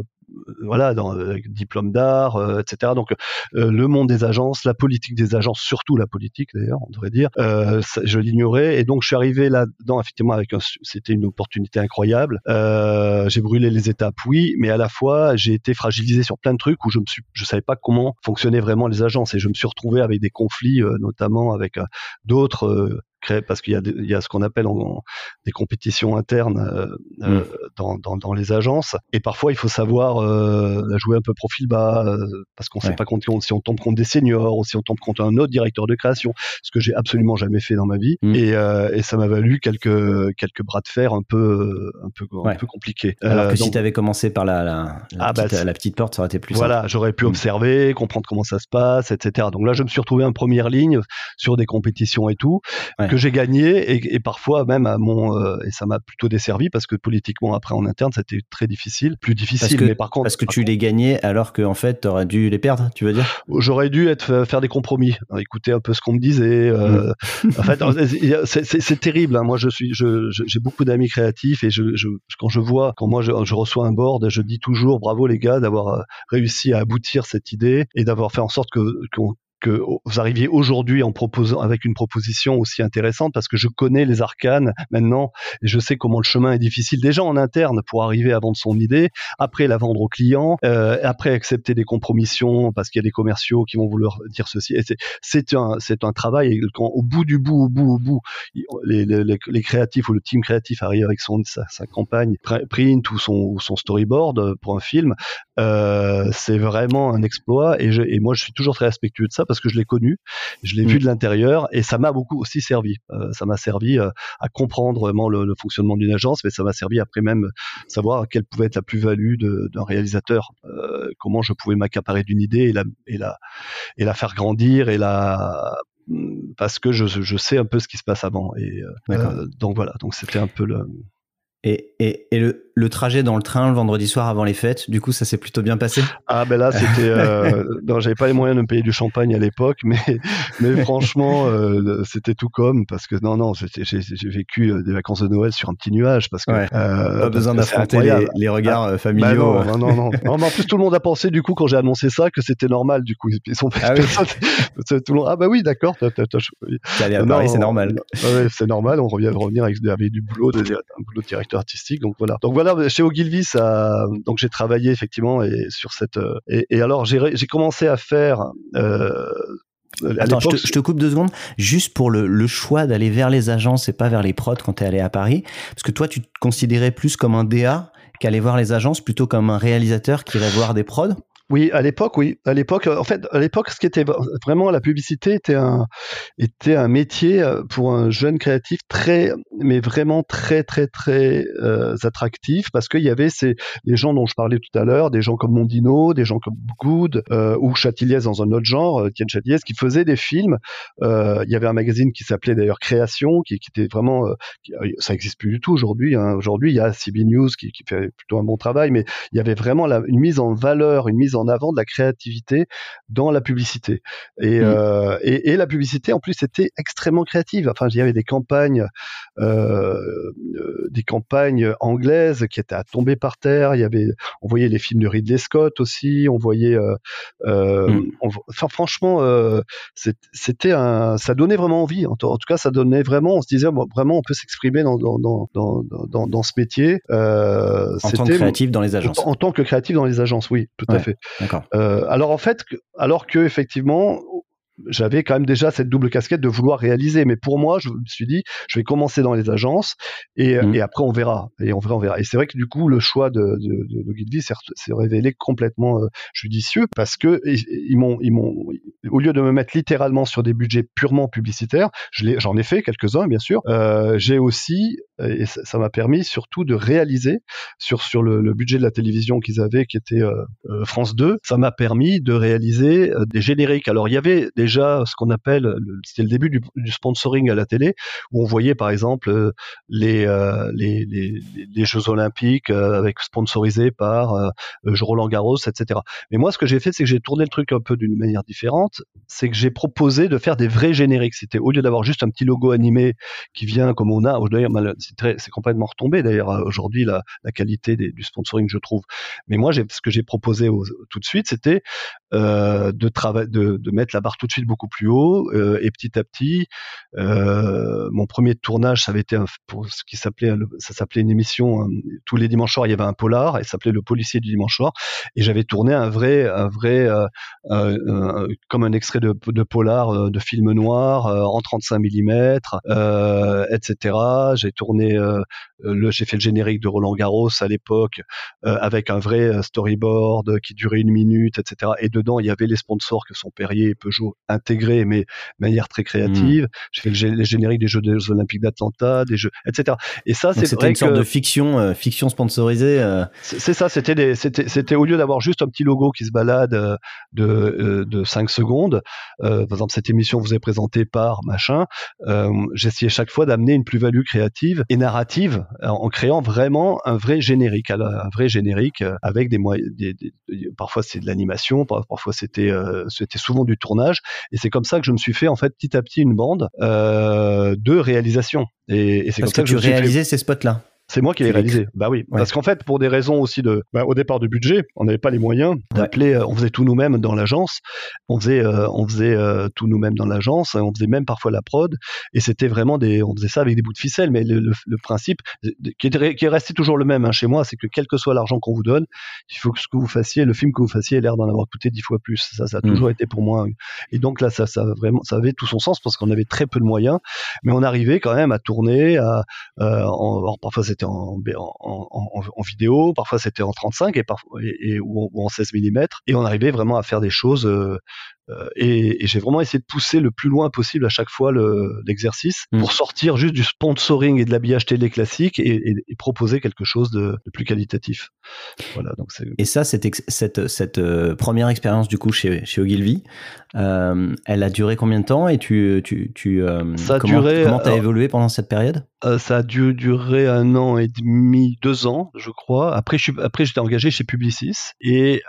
voilà, dans diplôme d'art, etc. Donc le monde des agences, la politique des agences, surtout la politique d'ailleurs, on devrait dire, euh, je l'ignorais et donc je suis arrivé là-dedans effectivement avec c'était une opportunité incroyable. Euh, j'ai brûlé les étapes, oui, mais à la fois j'ai été fragilisé sur plein de trucs où je me suis, je savais pas comment fonctionnaient vraiment les agences et je me suis retrouvé avec des conflits, notamment avec d'autres parce qu'il y y a ce qu'on appelle en, des compétitions internes euh, euh, mm. dans, dans, dans, les agences. Et parfois, il faut savoir euh, jouer un peu profil bas parce qu'on ne sait pas compte, si on tombe contre des seniors ou si on tombe contre un autre directeur de création, ce que j'ai absolument jamais fait dans ma vie. Mm. Et, et, ça m'a valu quelques quelques bras de fer un peu un peu un peu compliqués. Alors que si tu avais commencé par la la, la, ah, bah, petite, la, petite, porte, ça aurait été plus. Voilà, j'aurais pu mm. observer, comprendre comment ça se passe, etc. Donc là, je me suis retrouvé en première ligne sur des compétitions et tout que j'ai gagné et, et, parfois même à mon euh, et ça m'a plutôt desservi parce que politiquement après en interne c'était très difficile, plus difficile. que, mais par contre parce que tu les gagnais alors qu'en fait t'aurais dû les perdre, tu veux dire? J'aurais dû être faire des compromis, écouter un peu ce qu'on me disait. Euh, mm. en fait, c'est terrible. Hein. Moi, je suis, j'ai beaucoup d'amis créatifs et je, je, quand je vois, quand moi je, je, reçois un board, je dis toujours bravo les gars d'avoir euh, réussi à aboutir cette idée et d'avoir fait en sorte que qu'on que vous arriviez aujourd'hui en proposant avec une proposition aussi intéressante parce que je connais les arcanes maintenant et je sais comment le chemin est difficile déjà en interne pour arriver à vendre son idée, après la vendre au client, euh, après accepter des compromissions parce qu'il y a des commerciaux qui vont vouloir dire ceci. C'est un c'est un travail et quand au bout du bout au bout au bout les, les, les créatifs ou le team créatif arrive avec son sa, sa campagne print ou son ou son storyboard pour un film, euh, c'est vraiment un exploit et, je, et moi je suis toujours très respectueux de ça parce que je l'ai connu, je l'ai vu mm. de l'intérieur et ça m'a beaucoup aussi servi. Euh, ça m'a servi euh, à comprendre vraiment le, fonctionnement d'une agence, mais ça m'a servi après même savoir quelle pouvait être la plus-value d'un réalisateur, euh, comment je pouvais m'accaparer d'une idée et la, et la et la faire grandir et la parce que je, je sais un peu ce qui se passe avant et donc voilà donc c'était un peu le et, et, et le, le, trajet dans le train le vendredi soir avant les fêtes, du coup, ça s'est plutôt bien passé? Ah ben là, c'était... Euh, non, j'avais pas les moyens de me payer du champagne à l'époque, mais, mais franchement, euh, c'était tout comme, parce que non, non, j'ai vécu euh, des vacances de Noël sur un petit nuage, parce que... Ouais, euh, pas besoin d'affronter les, les, regards ah, familiaux. Bah non, non, non, en plus, tout le monde a pensé, du coup, quand j'ai annoncé ça, que c'était normal, du coup. Ils sont ah, oui. tout le monde, ah bah oui, d'accord. Allé à Paris, c'est normal. Ouais, c'est normal, on revient revenir avec, avec du boulot, de, un boulot de directeur artistique. Donc voilà. Donc voilà, chez Ogilvy, ça, donc j'ai travaillé effectivement et sur cette euh, et, et alors j'ai j'ai commencé à faire. Euh, Attends, je te, je te, coupe deux secondes. Juste pour le, le choix d'aller vers les agences et pas vers les prods quand tu es allé à Paris. Parce que toi, tu te considérais plus comme un DA qu'aller voir les agences plutôt comme un réalisateur qui irait voir des prods oui, à l'époque, oui. À l'époque, en fait, à l'époque, ce qui était vraiment la publicité était un était un métier euh, pour un jeune créatif très, mais vraiment très très très euh, attractif parce qu'il y avait ces les gens dont je parlais tout à l'heure, des gens comme Mondino, des gens comme Good euh, ou Châtilliez dans un autre genre, euh, Tienne Châtilliez, qui faisaient des films. Euh, il y avait un magazine qui s'appelait d'ailleurs Création, qui, qui était vraiment, qui, ça existe plus du tout aujourd'hui. Hein. Aujourd'hui, il y a CB News qui, qui, fait plutôt un bon travail, mais il y avait vraiment la, une mise en valeur, une mise en avant de la créativité dans la publicité. Et, mmh. euh, et, et, la publicité, en plus, était extrêmement créative. Enfin, il y avait des campagnes, euh, euh, des campagnes anglaises qui étaient à tomber par terre. Il y avait, on voyait les films de Ridley Scott aussi. On voyait, euh, mmh. on, enfin, franchement, c'était un, ça donnait vraiment envie. En, tout cas, ça donnait vraiment. On se disait bon, vraiment, on peut s'exprimer dans dans, dans, dans, dans, dans ce métier. en tant que créatif dans les agences. En, en, tant que créatif dans les agences, oui, tout ouais, à fait. Euh, alors en fait, alors que effectivement, j'avais quand même déjà cette double casquette de vouloir réaliser. Mais pour moi, je me suis dit, je vais commencer dans les agences et, mmh. et après on verra. Et on verra, on verra. Et c'est vrai que du coup, le choix de, de, s'est révélé complètement euh, judicieux parce que ils m'ont, ils m'ont, au lieu de me mettre littéralement sur des budgets purement publicitaires, j'en ai, ai, fait quelques-uns, bien sûr. Euh, j'ai aussi et ça m'a permis surtout de réaliser sur sur le, budget de la télévision qu'ils avaient, qui était France 2. Ça m'a permis de réaliser des génériques. Alors il y avait déjà ce qu'on appelle, c'était le début du, du, sponsoring à la télé, où on voyait par exemple les les, les, les, Jeux Olympiques avec sponsorisés par Roland Garros, etc. Mais moi, ce que j'ai fait, c'est que j'ai tourné le truc un peu d'une manière différente. C'est que j'ai proposé de faire des vrais génériques. C'était au lieu d'avoir juste un petit logo animé qui vient comme on a. D'ailleurs, c'est complètement retombé d'ailleurs euh, aujourd'hui la, qualité du sponsoring, je trouve. Mais moi, ce que j'ai proposé tout de suite, c'était euh, de, mettre la barre tout de suite beaucoup plus haut euh, et petit à petit. mon premier tournage, ça avait été pour ce qui s'appelait, ça s'appelait une émission tous les dimanches soirs. Il y avait un polar et ça s'appelait Le policier du dimanche soir. Et j'avais tourné un vrai, un vrai, comme un extrait de, de polar, de film noir en 35 mm, etc. J'ai tourné, le, j'ai fait le générique de Roland Garros à l'époque avec un vrai storyboard qui durait une minute, etc. Et dedans, il y avait les sponsors que sont Perrier et Peugeot intégrés, mais de manière très créative. Mmh. J'ai fait le, générique des Jeux des Olympiques d'Atlanta, des Jeux, etc. Et ça, c'est c'était une sorte de fiction, fiction sponsorisée. C'est ça. C'était au lieu d'avoir juste un petit logo qui se balade de, de 5 secondes. par exemple, cette émission vous est présentée par machin. Euh, J'essayais chaque fois d'amener une plus-value créative et narrative en, créant vraiment un vrai générique, un vrai générique euh, avec des moyens. Des, parfois c'est de l'animation, parfois c'était euh, c'était souvent du tournage. Et c'est comme ça que je me suis fait en fait petit à petit une bande euh, de réalisation. Et, et c'est comme ça que, tu réalisais ces spots-là. C'est moi qui l'ai réalisé. Bah oui, parce qu'en fait, pour des raisons aussi de, bah, au départ de budget, on n'avait pas les moyens d'appeler. Euh, on faisait tout nous-mêmes dans l'agence. On faisait, euh, on faisait euh, tout nous-mêmes dans l'agence. On faisait même parfois la prod. Et c'était vraiment des, on faisait ça avec des bouts de ficelle. Mais le, le, principe qui est, qui est, resté toujours le même hein, chez moi, c'est que quel que soit l'argent qu'on vous donne, il faut que ce que vous fassiez, le film que vous fassiez, ait l'air d'en avoir coûté dix fois plus. Ça, ça a mmh. toujours été pour moi. Et donc là, ça, ça vraiment, ça avait tout son sens parce qu'on avait très peu de moyens, mais on arrivait quand même à tourner. À, en, parfois c'était en, vidéo, parfois c'était en 35 et, parfois, et, ou, en 16 mm, et on arrivait vraiment à faire des choses euh, et, j'ai vraiment essayé de pousser le plus loin possible à chaque fois l'exercice mm. pour sortir juste du sponsoring et de l'habillage télé classique et, proposer quelque chose de, plus qualitatif. Voilà, donc et ça, cette, cette, cette euh, première expérience du coup chez, chez Ogilvy, euh, elle a duré combien de temps et tu, tu, tu ça a comment tu as évolué pendant cette période? Ça a dû durer un an et demi, deux ans, je crois. Après j'étais engagé chez Publicis et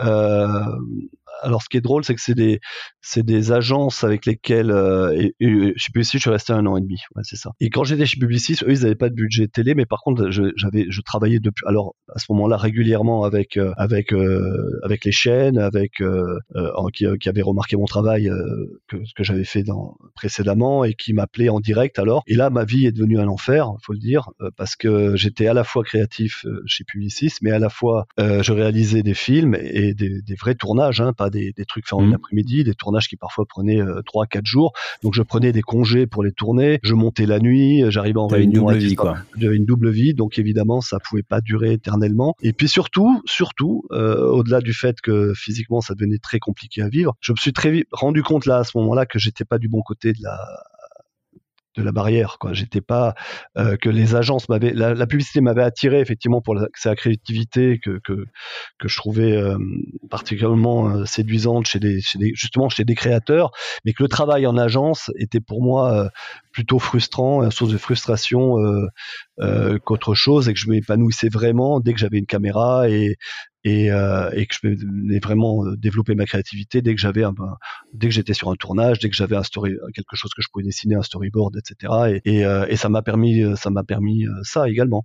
alors ce qui est drôle, c'est que c'est des c'est des agences avec lesquelles euh, et, chez Publicis, je suis resté un an et demi. Ouais, c'est ça. Et quand j'étais chez Publicis, eux, ils n'avaient pas de budget télé, mais par contre, j'avais je travaillais depuis alors à ce moment-là régulièrement avec euh, avec euh, avec les chaînes, avec euh, qui, qui avaient remarqué mon travail que que j'avais fait dans précédemment et qui m'appelaient en direct alors. Et là, ma vie est devenue un enfer, faut le dire, parce que j'étais à la fois créatif chez Publicis, mais à la fois je réalisais des films et des, des vrais tournages, hein, pas des, trucs faits en mmh. après-midi, des tournages qui parfois prenaient euh, trois, 4 jours. Donc je prenais des congés pour les tourner, je montais la nuit, j'arrivais en réunion. Une double vie, quoi. J'avais une double vie, donc évidemment ça pouvait pas durer éternellement. Et puis surtout, surtout, euh, au-delà du fait que physiquement ça devenait très compliqué à vivre, je me suis très vite rendu compte là à ce moment-là que j'étais pas du bon côté de la de la barrière quoi. J'étais pas euh, que les agences m'avaient la, publicité m'avait attiré effectivement pour sa créativité que, que que je trouvais euh, particulièrement euh, séduisante chez des, chez des, justement chez des créateurs mais que le travail en agence était pour moi plutôt frustrant une source de frustration qu'autre chose et que je m'épanouissais vraiment dès que j'avais une caméra et et, euh, et que je vais vraiment euh, développer ma créativité dès que j'avais un, dès que j'étais sur un tournage, dès que j'avais un story, quelque chose que je pouvais dessiner, un storyboard, etc. Et, euh, et ça m'a permis, ça m'a permis ça également.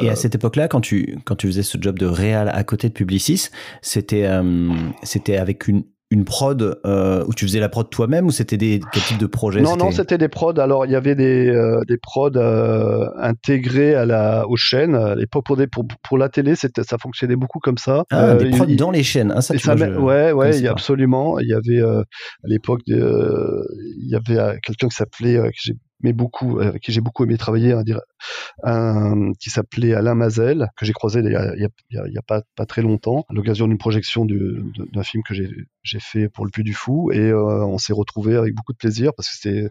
et à cette époque-là, quand tu quand tu faisais ce job de réal à côté de Publicis, c'était c'était avec une une prod euh, où tu faisais la prod toi-même ou c'était des quel type de projet? Non non c'était des prods. Alors il y avait des euh, des prods euh, intégrés à la aux chaînes. À l'époque pour, pour pour la télé c'était ça fonctionnait beaucoup comme ça. Ah, des prods dans les chaînes. Ah, ça, tu ouais ouais il y a absolument. Il y avait à l'époque il y avait quelqu'un qui s'appelait que j'ai aimé beaucoup, avec qui j'ai beaucoup aimé travailler, un, un qui s'appelait Alain Mazel, que j'ai croisé il y a, il y a, pas, pas très longtemps, à l'occasion d'une projection d'un film que j'ai fait pour le Puy du Fou, et euh, on s'est retrouvé avec beaucoup de plaisir parce que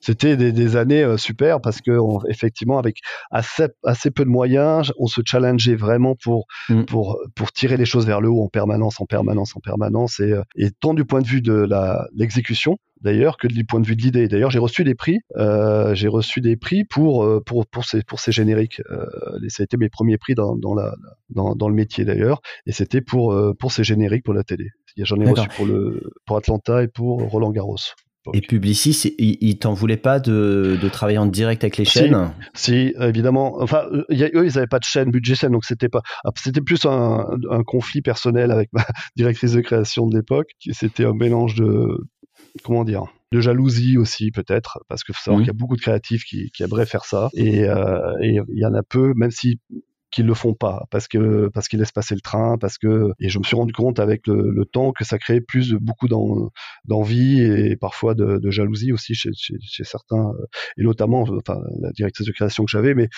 c'était des, des, années euh, super parce que on, effectivement avec assez, assez peu de moyens, on se challengeait vraiment pour mm. pour pour tirer les choses vers le haut en permanence, en permanence, en permanence, et, et tant du point de vue de l'exécution d'ailleurs que du point de vue de l'idée. D'ailleurs, j'ai reçu des prix. Euh, j'ai reçu des prix pour euh, pour pour ces pour ces génériques. Euh, ça a été mes premiers prix dans dans la dans, dans le métier d'ailleurs, et c'était pour pour ces génériques pour la télé. J'en ai reçu pour le pour Atlanta et pour Roland Garros. Et Publicis, il, t'en voulait pas de, de, travailler en direct avec les chaînes? Si, évidemment. Enfin, eux, ils n'avaient pas de chaîne budget scène, donc c'était pas. Ah, c'était plus un, un, conflit personnel avec ma directrice de création de l'époque. C'était un mélange de comment dire de jalousie aussi peut-être parce que faut savoir qu'il y a beaucoup de créatifs qui, qui aimeraient faire ça. Et euh, il y en a peu même si qu'ils le font pas parce que parce qu'ils laissent passer le train parce que et je me suis rendu compte avec le, le temps que ça créait plus beaucoup d'envie et parfois de, de jalousie aussi chez, chez, chez, certains et notamment enfin la directrice de création que j'avais mais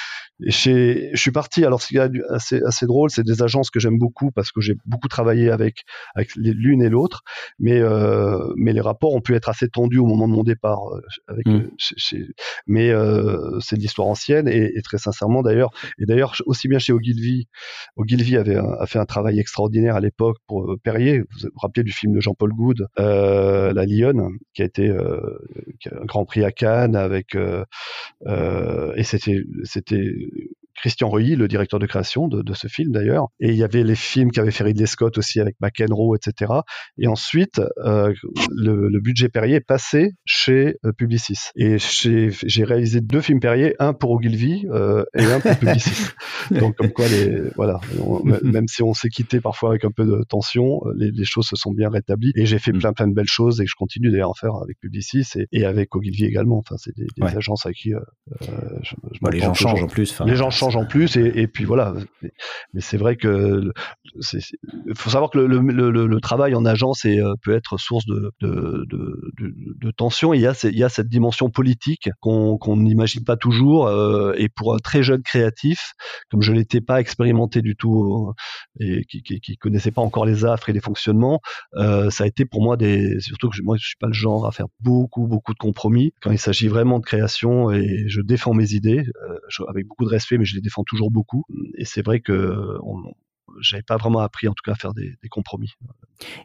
chez je suis parti alors ce qui est assez assez drôle c'est des agences que j'aime beaucoup parce que j'ai beaucoup travaillé avec avec l'une et l'autre mais euh, mais les rapports ont pu être assez tendus au moment de mon départ euh, avec mmh. chez, mais euh, c'est de l'histoire ancienne et, et très sincèrement d'ailleurs et d'ailleurs aussi bien chez Ogilvy. Ogilvy avait fait un travail extraordinaire à l'époque pour euh, Perrier. Vous vous rappelez du film de Jean-Paul Goud, euh, La Lionne, qui a été euh, un Grand Prix à Cannes avec et c'était Christian Reuilly, le directeur de création de, de ce film d'ailleurs. Et il y avait les films qu'avait fait Ridley Scott aussi avec McEnroe, etc. Et ensuite, euh, le, le, budget Perrier est passé chez euh, Publicis. Et j'ai réalisé deux films Perrier, un pour Ogilvy euh, et un pour Publicis. Donc comme quoi, les, voilà, même si on s'est quitté parfois avec un peu de tension, les, les choses se sont bien rétablies. Et j'ai fait mm. plein plein de belles choses et je continue d'ailleurs à en faire avec Publicis et, et, avec Ogilvy également. Enfin, c'est des, des agences avec qui euh, je, je bon, les gens changent en plus. Les gens changent en plus et, puis voilà. Mais c'est vrai que il faut savoir que le, travail en agence euh, peut être source de, de, tension. Il y a, il y cette dimension politique qu'on n'imagine pas toujours. Euh, et pour un très jeune créatif, comme je l'étais pas expérimenté du tout euh, et qui, qui, qui, connaissait pas encore les affres et les fonctionnements, ça a été pour moi des. Surtout que moi, je suis pas le genre à faire beaucoup beaucoup de compromis quand il s'agit vraiment de création et je défends mes idées avec beaucoup de respect, mais je défends toujours beaucoup. Et c'est vrai que on, j'avais pas vraiment appris en tout cas à faire des, des compromis.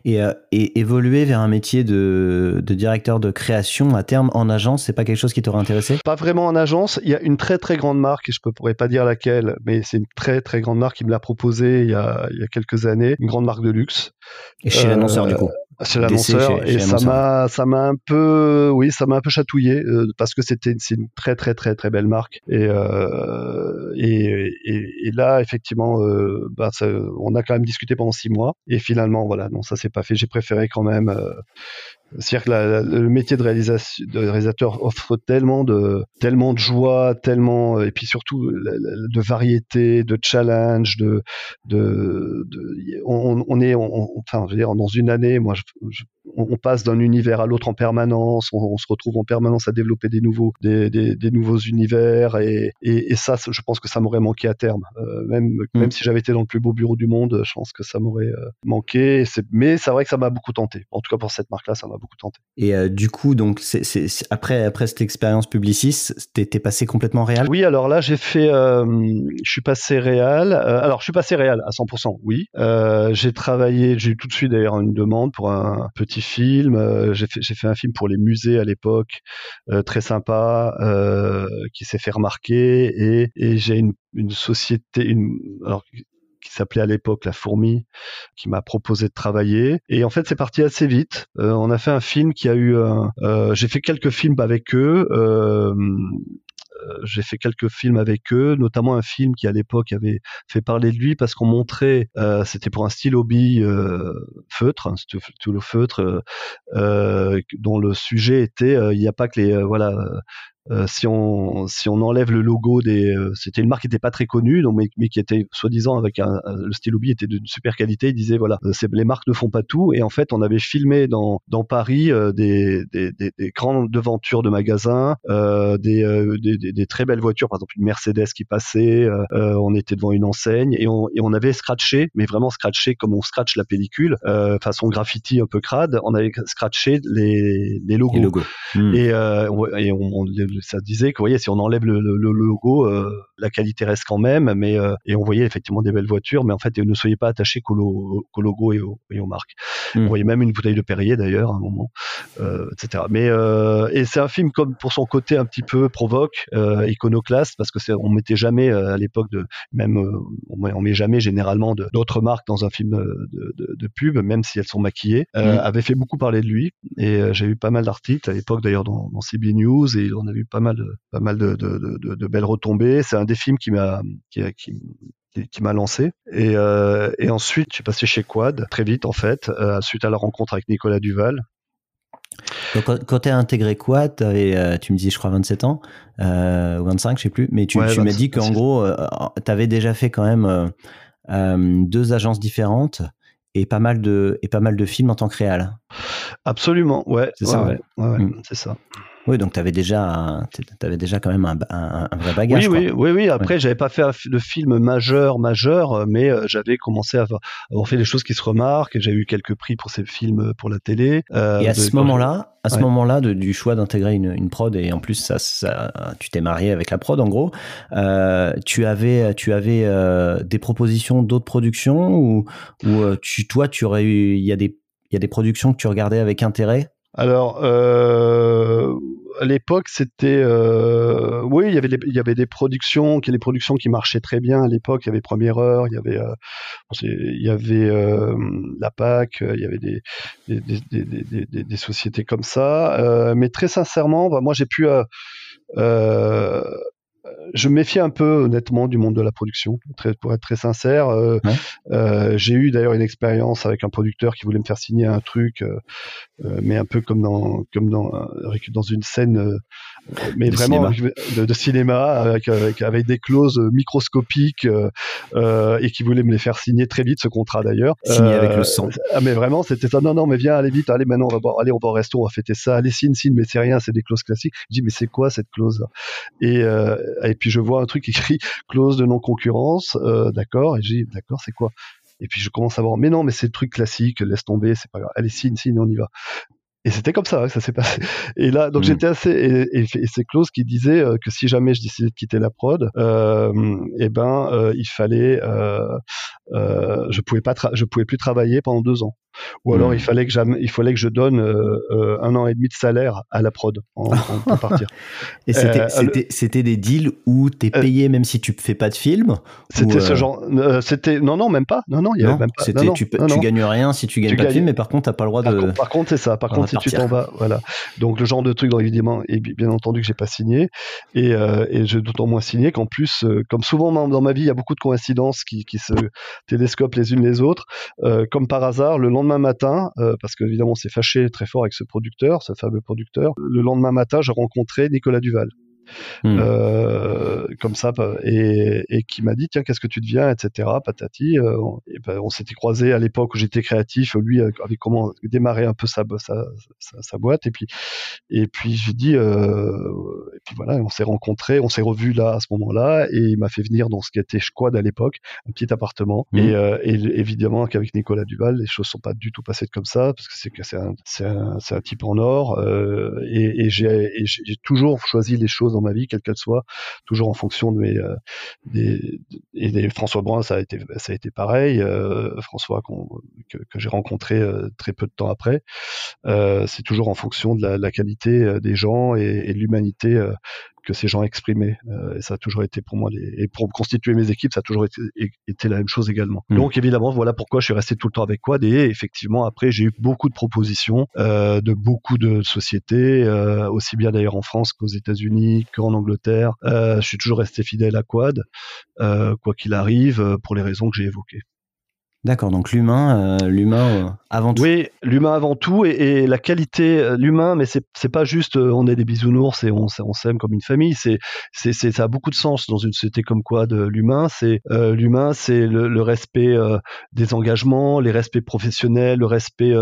Et, euh, et, évoluer vers un métier de, de, directeur de création à terme en agence, c'est pas quelque chose qui t'aurait intéressé? Pas vraiment en agence. Il y a une très très grande marque, et je ne pourrais pas dire laquelle, mais c'est une très très grande marque qui me l'a proposé il y, a, il y a quelques années, une grande marque de luxe. Et chez euh, l'annonceur du coup? Chez l'annonceur. et ça m'a ça m'a un peu oui ça m'a un peu chatouillé euh, parce que c'était c'est une très très très très belle marque. Et euh, et, et, et, là effectivement euh, bah, ça, on a quand même discuté pendant six mois. Et finalement voilà non ça s'est pas fait. J'ai préféré quand même euh, c'est-à-dire que le métier de, réalisation, de réalisateur offre tellement de, tellement de joie, tellement, et puis surtout de variété, de challenge, de, de, de on, on, est, on, enfin, je veux dire, dans une année, moi, je, on, passe d'un univers à l'autre en permanence, on, se retrouve en permanence à développer des nouveaux, des, des, des nouveaux univers, et, et, et, ça, je pense que ça m'aurait manqué à terme. Euh, même, mm. même si j'avais été dans le plus beau bureau du monde, je pense que ça m'aurait euh, manqué. Mais c'est vrai que ça m'a beaucoup tenté. En tout cas, pour cette marque-là, ça m'a beaucoup tenté. Et euh, du coup, donc, c'est, c'est, après, après cette expérience Publicis, t'es, t'es passé complètement réel Oui, alors là, j'ai fait, euh, je suis passé réel. Euh, alors, je suis passé réel à 100%, oui. j'ai travaillé, j'ai eu tout de suite d'ailleurs une demande pour un petit film. j'ai, fait, j'ai fait un film pour les musées à l'époque, très sympa, qui s'est fait remarquer. Et, et j'ai une, une société, une, alors, qui s'appelait à l'époque La Fourmi, qui m'a proposé de travailler. Et en fait, c'est parti assez vite. Euh, on a fait un film qui a eu... Euh, j'ai fait quelques films avec eux. Euh, j'ai fait quelques films avec eux, notamment un film qui à l'époque avait fait parler de lui parce qu'on montrait, euh, c'était pour un style hobby euh, feutre, un stylo feutre, euh, dont le sujet était, il n'y a pas que les, voilà, si on si on enlève le logo des, c'était une marque qui n'était pas très connue, donc mais, qui était soi-disant avec un, le stylo était de super qualité. Il disait voilà, les marques ne font pas tout. Et en fait, on avait filmé dans dans Paris des, des, des, des grandes devantures de magasins, des, des, des, très belles voitures, par exemple une Mercedes qui passait. on était devant une enseigne et on, et on avait scratché, mais vraiment scratché comme on scratch la pellicule, façon graffiti un peu crade. On avait scratché les, les logos. logos. Hmm. Et, euh, et on, ça disait que, vous voyez, si on enlève le, le, logo, euh, la qualité reste quand même, mais euh, et on voyait effectivement des belles voitures, mais en fait, ne soyez pas attachés qu'au, logo et, et aux marques. Hmm. On voyait même une bouteille de Perrier d'ailleurs à un moment, euh, etc. Mais euh, et c'est un film comme pour son côté un petit peu provoque, iconoclaste, parce que c'est, on mettait jamais à l'époque de même on, met jamais généralement d'autres marques dans un film de, de, de, pub, même si elles sont maquillées. Hmm. Avait fait beaucoup parler de lui et j'ai eu pas mal d'articles à l'époque d'ailleurs dans, dans, CB News et on a vu pas mal de, pas mal de, de, de belles retombées. C'est un des films qui m'a qui, qui, qui m'a lancé. Et, euh, et ensuite, je suis passé chez Quad très vite en fait, euh, suite à la rencontre avec Nicolas Duval. Donc, quand, tu as intégré Quad, euh, tu me dis, je crois, 27 ans, euh, ou 25, je sais plus, mais tu, tu m'as dit qu'en gros, tu avais déjà fait quand même deux agences différentes et pas mal de et pas mal de films en tant que réal. Absolument, ouais. C'est ça, ouais. ouais, mm. c'est ça. Oui, donc tu avais déjà, avais déjà quand même un, un, vrai bagage. Oui, oui, oui, oui. Après, j'avais pas fait de film majeur, majeur, mais euh, j'avais commencé à avoir, fait des choses qui se remarquent. J'ai eu quelques prix pour ces films pour la télé. Euh, et à ce moment-là, à ce moment-là, du choix d'intégrer une, une, prod et en plus ça, ça tu t'es marié avec la prod en gros. Euh, tu avais, tu avais euh, des propositions d'autres productions ou, ou euh, tu, toi, tu aurais eu, il y a des, il y a des productions que tu regardais avec intérêt? Alors, euh, à l'époque, c'était, euh, oui, il y avait il y avait des productions, qui productions qui marchaient très bien à l'époque. Il y avait Première Heure, il y avait, euh, il y avait la PAC, il y avait des des, des, des, sociétés comme ça. Mais très sincèrement, bah, moi, j'ai pu je me méfie un peu honnêtement du monde de la production, pour être très sincère. Euh, euh, j'ai eu d'ailleurs une expérience avec un producteur qui voulait me faire signer un truc, euh, mais un peu comme dans comme dans dans une scène mais vraiment De, cinéma avec, avec, des clauses microscopiques euh, euh, et qui voulait me les faire signer très vite ce contrat d'ailleurs. Signé avec le sang. Ah, mais vraiment c'était ça. Non non mais viens allez vite allez maintenant on va allez on va au resto on va fêter ça allez signe signe mais c'est rien c'est des clauses classiques. Je dis mais c'est quoi cette clause? Et et puis je vois un truc écrit clause de non concurrence d'accord et je dis d'accord c'est quoi? Et puis je commence à voir, mais non, mais c'est le truc classique, laisse tomber, c'est pas grave. Allez, signe, signe, on y va. Et c'était comme ça que ça s'est passé. Et là, donc mm. j'étais assez et, et, c'est Klaus qui disait euh, que si jamais je décidais de quitter la prod, euh, eh ben euh, il fallait, euh, euh je pouvais pas, je pouvais plus travailler pendant deux ans ou alors il hmm. fallait que il fallait que je donne euh, euh, un an et demi de salaire à la prod en, pour partir. Et c'était euh, c'était des deals où tu es payé même si tu fais pas de film C'était ce genre c'était non non même pas. Non non il y avait même pas. non, tu, tu gagnes rien si tu gagnes pas de film mais par contre t'as pas le droit de par contre, c'est ça. Par contre si tu t'en vas voilà. Donc le genre de truc évidemment et bien entendu que j'ai pas signé. Et, et j'ai d'autant moins signé qu'en plus comme souvent dans, ma vie il y a beaucoup de coïncidences qui, qui se télescopent les unes les autres. Comme par hasard le lendemain lendemain matin, euh, parce qu'évidemment, on s'est fâché très fort avec ce producteur, ce fameux producteur. Le lendemain matin, j'ai rencontré Nicolas Duval. Hmm. Euh, comme ça, et, et qui m'a dit tiens qu'est-ce que tu deviens, etc. Patati. Euh, ben, on s'était croisé à l'époque où j'étais créatif, lui avait comment démarrer un peu sa, sa, sa, boîte, et puis et puis j'ai dit euh, et puis voilà, on s'est rencontrés, on s'est revus là à ce moment-là, et il m'a fait venir dans ce qui était Quad à l'époque, un petit appartement, hmm. et, euh, et, évidemment qu'avec Nicolas Duval, les choses sont pas du tout passées comme ça, parce que c'est un, un, un, type en or, euh, et, et j'ai toujours choisi les choses dans ma vie, quelle qu'elle soit, toujours en fonction de mes euh, des, et François Brun, ça a été ça a été pareil. Euh, François que, j'ai rencontré euh, très peu de temps après, c'est toujours en fonction de la, la qualité des gens et, et de l'humanité que ces gens exprimaient. Euh, et ça a toujours été pour moi, les, et pour constituer mes équipes, ça a toujours été, été la même chose également. Hmm. Donc évidemment, voilà pourquoi je suis resté tout le temps avec Quad. Et effectivement, après, j'ai eu beaucoup de propositions euh, de beaucoup de sociétés, euh, aussi bien d'ailleurs en France qu'aux États-Unis, qu'en Angleterre. Euh, je suis toujours resté fidèle à Quad, euh, quoi qu'il arrive, pour les raisons que j'ai évoquées. D'accord, donc l'humain, euh, l'humain euh, avant tout. Oui, l'humain avant tout et, la qualité, euh, l'humain, mais c'est c'est pas juste on est des bisounours et on, on s'aime comme une famille. C'est c'est ça a beaucoup de sens dans une société comme quoi de l'humain. C'est l'humain, c'est le, respect des engagements, les respects professionnels, le respect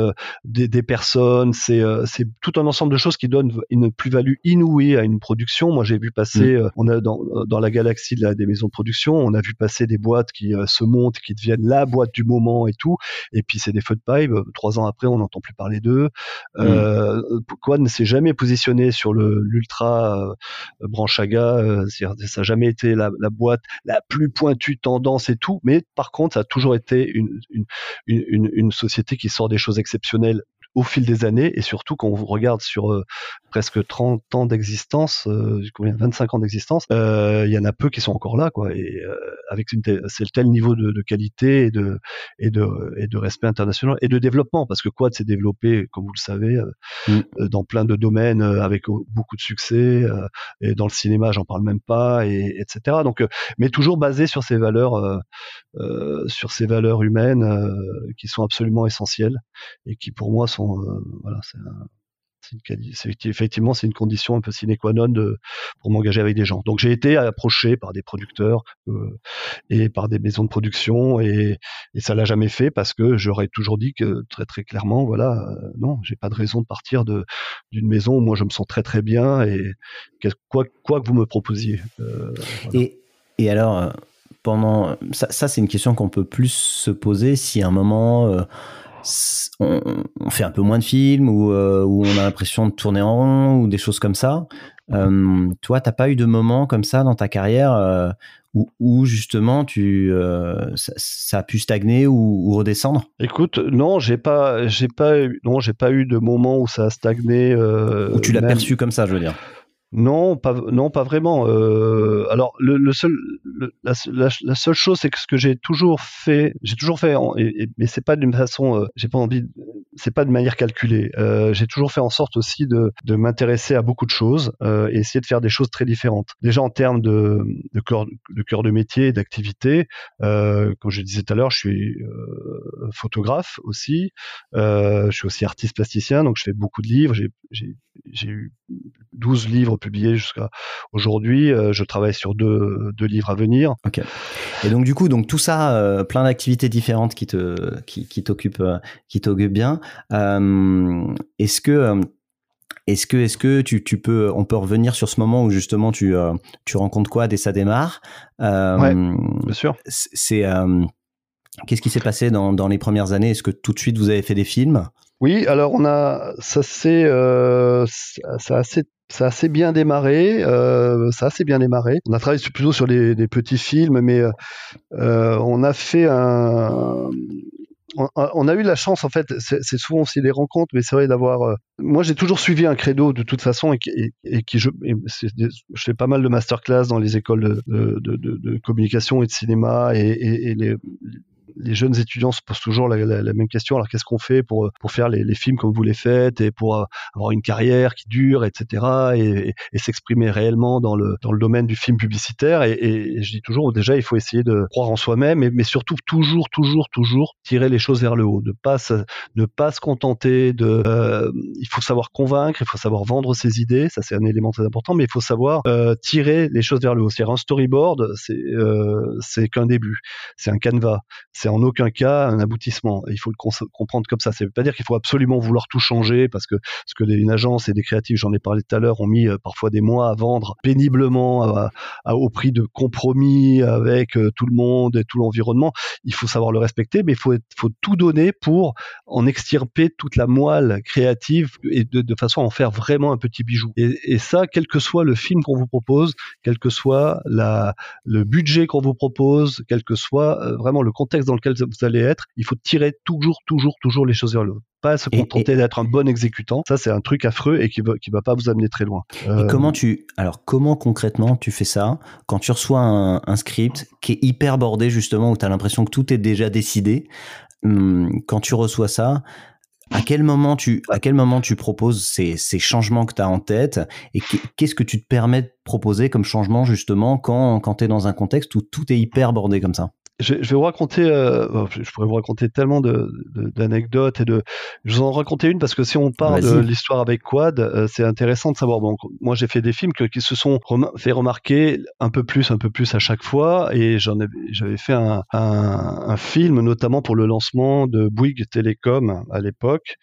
des, des, personnes. C'est c'est tout un ensemble de choses qui donnent une plus-value inouïe à une production. Moi, j'ai vu passer, mm. on a dans dans la galaxie de la, des maisons de production, on a vu passer des boîtes qui se montent, qui deviennent la boîte du moment et tout. Et puis c'est des feux de paille. Euh, trois ans après, on n'entend plus parler d'eux. Mm. Euh, Quad ne s'est jamais positionné sur le l'ultra euh, branchaga. Euh, ça n'a jamais été la, la, boîte la plus pointue tendance et tout. Mais par contre, ça a toujours été une, une, une, une société qui sort des choses exceptionnelles au fil des années et surtout quand on regarde sur euh, presque 30 ans d'existence, euh, combien 25 ans d'existence, euh, il y en a peu qui sont encore là quoi et euh, avec une c'est le tel niveau de, de, qualité et de et de et de respect international et de développement parce que Quad s'est développé comme vous le savez mm. dans plein de domaines avec beaucoup de succès et dans le cinéma j'en parle même pas et etc donc mais toujours basé sur ces valeurs sur ces valeurs humaines qui sont absolument essentielles et qui pour moi sont euh, voilà, c'est effectivement c'est une condition un peu sine qua non pour m'engager avec des gens. Donc j'ai été approché par des producteurs euh, et par des maisons de production et, et ça l'a jamais fait parce que j'aurais toujours dit que très très clairement voilà euh, non j'ai pas de raison de partir de d'une maison où moi je me sens très très bien et quoi quoi que vous me proposiez. et, et alors pendant ça, ça c'est une question qu'on peut plus se poser si à un moment on, fait un peu moins de films ou euh, où on a l'impression de tourner en rond ou des choses comme ça. Euh, toi, t'as pas eu de moment comme ça dans ta carrière euh, où, justement tu ça, a pu stagner ou, redescendre? Écoute, non, j'ai pas, j'ai pas, non, j'ai pas eu de moment où ça a stagné. où tu l'as perçu comme ça, je veux dire? Non, pas non, pas vraiment. Euh, alors le, seul, la, seule chose, c'est que ce que j'ai toujours fait, j'ai toujours fait, mais c'est pas d'une façon, euh, j'ai pas envie, c'est pas de manière calculée. Euh, j'ai toujours fait en sorte aussi de, m'intéresser à beaucoup de choses et essayer de faire des choses très différentes. Déjà en termes de cœur de, cœur de métier, d'activité, comme je disais tout à l'heure, je suis photographe aussi, je suis aussi artiste plasticien, donc je fais beaucoup de livres. J'ai eu 12 livres publiés jusqu'à aujourd'hui. Euh, je travaille sur deux, deux, livres à venir. Ok. Et donc du coup, donc tout ça, euh, plein d'activités différentes qui te qui, qui t'occupent euh, qui t'occupent bien. est-ce que est-ce que, est-ce que tu, tu, peux, on peut revenir sur ce moment où justement tu, tu rencontres quoi et ça démarre? Euh, bien sûr. C'est qu'est-ce qui s'est passé dans, dans les premières années? Est-ce que tout de suite vous avez fait des films? Oui, alors on a, ça c'est, ça assez ça a assez bien démarré. Euh, ça a assez bien démarré. On a travaillé plutôt sur des, petits films, mais euh, euh, on a fait un. On, a eu la chance, en fait, c'est souvent aussi des rencontres, mais c'est vrai d'avoir. moi, j'ai toujours suivi un credo de toute façon, et, qui je, je fais pas mal de masterclass dans les écoles de, de, de communication et de cinéma, et, les, les jeunes étudiants se posent toujours la, même question. Alors qu'est-ce qu'on fait pour pour faire les, films comme vous les faites et pour euh, avoir une carrière qui dure, etc. Et, s'exprimer réellement dans le dans le domaine du film publicitaire? Et, je dis toujours déjà il faut essayer de croire en soi-même, mais, surtout toujours toujours toujours tirer les choses vers le haut, ne pas se, ne pas se contenter de. Euh, il faut savoir convaincre, il faut savoir vendre ses idées, ça c'est un élément très important, mais il faut savoir euh, tirer les choses vers le haut. C'est-à-dire un storyboard, c'est euh, c'est qu'un début, c'est un canevas c'est en aucun cas un aboutissement. il faut le comprendre comme ça. Ça veut pas dire qu'il faut absolument vouloir tout changer parce que ce que une agence et des créatifs, j'en ai parlé tout à l'heure, ont mis euh, parfois des mois à vendre péniblement au prix de compromis avec euh, tout le monde et tout l'environnement. Il faut savoir le respecter, mais il faut, tout donner pour en extirper toute la moelle créative et de, façon à en faire vraiment un petit bijou. Et, ça, quel que soit le film qu'on vous propose, quel que soit le budget qu'on vous propose, quel que soit euh, vraiment le contexte dans lequel vous allez être, il faut tirer toujours, toujours, toujours les choses vers le haut. Pas se contenter d'être un bon exécutant. Ça, c'est un truc affreux et qui va, qui va pas vous amener très loin. Et euh, comment tu, alors, comment concrètement tu fais ça quand tu reçois un, script qui est hyper bordé, justement, où tu as l'impression que tout est déjà décidé? Hum, quand tu reçois ça, à quel moment tu, à quel moment tu proposes ces, ces changements que tu as en tête? Et qu'est-ce que tu te permets de proposer comme changement justement quand, quand tu es dans un contexte où tout est hyper bordé comme ça? Je, vais vous raconter, euh, je pourrais vous raconter tellement d'anecdotes et de. Je vous en raconter une parce que si on parle de l'histoire avec Quad, euh, c'est intéressant de savoir. Bon, moi j'ai fait des films qui se sont fait remarquer un peu plus, un peu plus à chaque fois, et j'en j'avais fait un, un, film notamment pour le lancement de Bouygues Télécom à l'époque.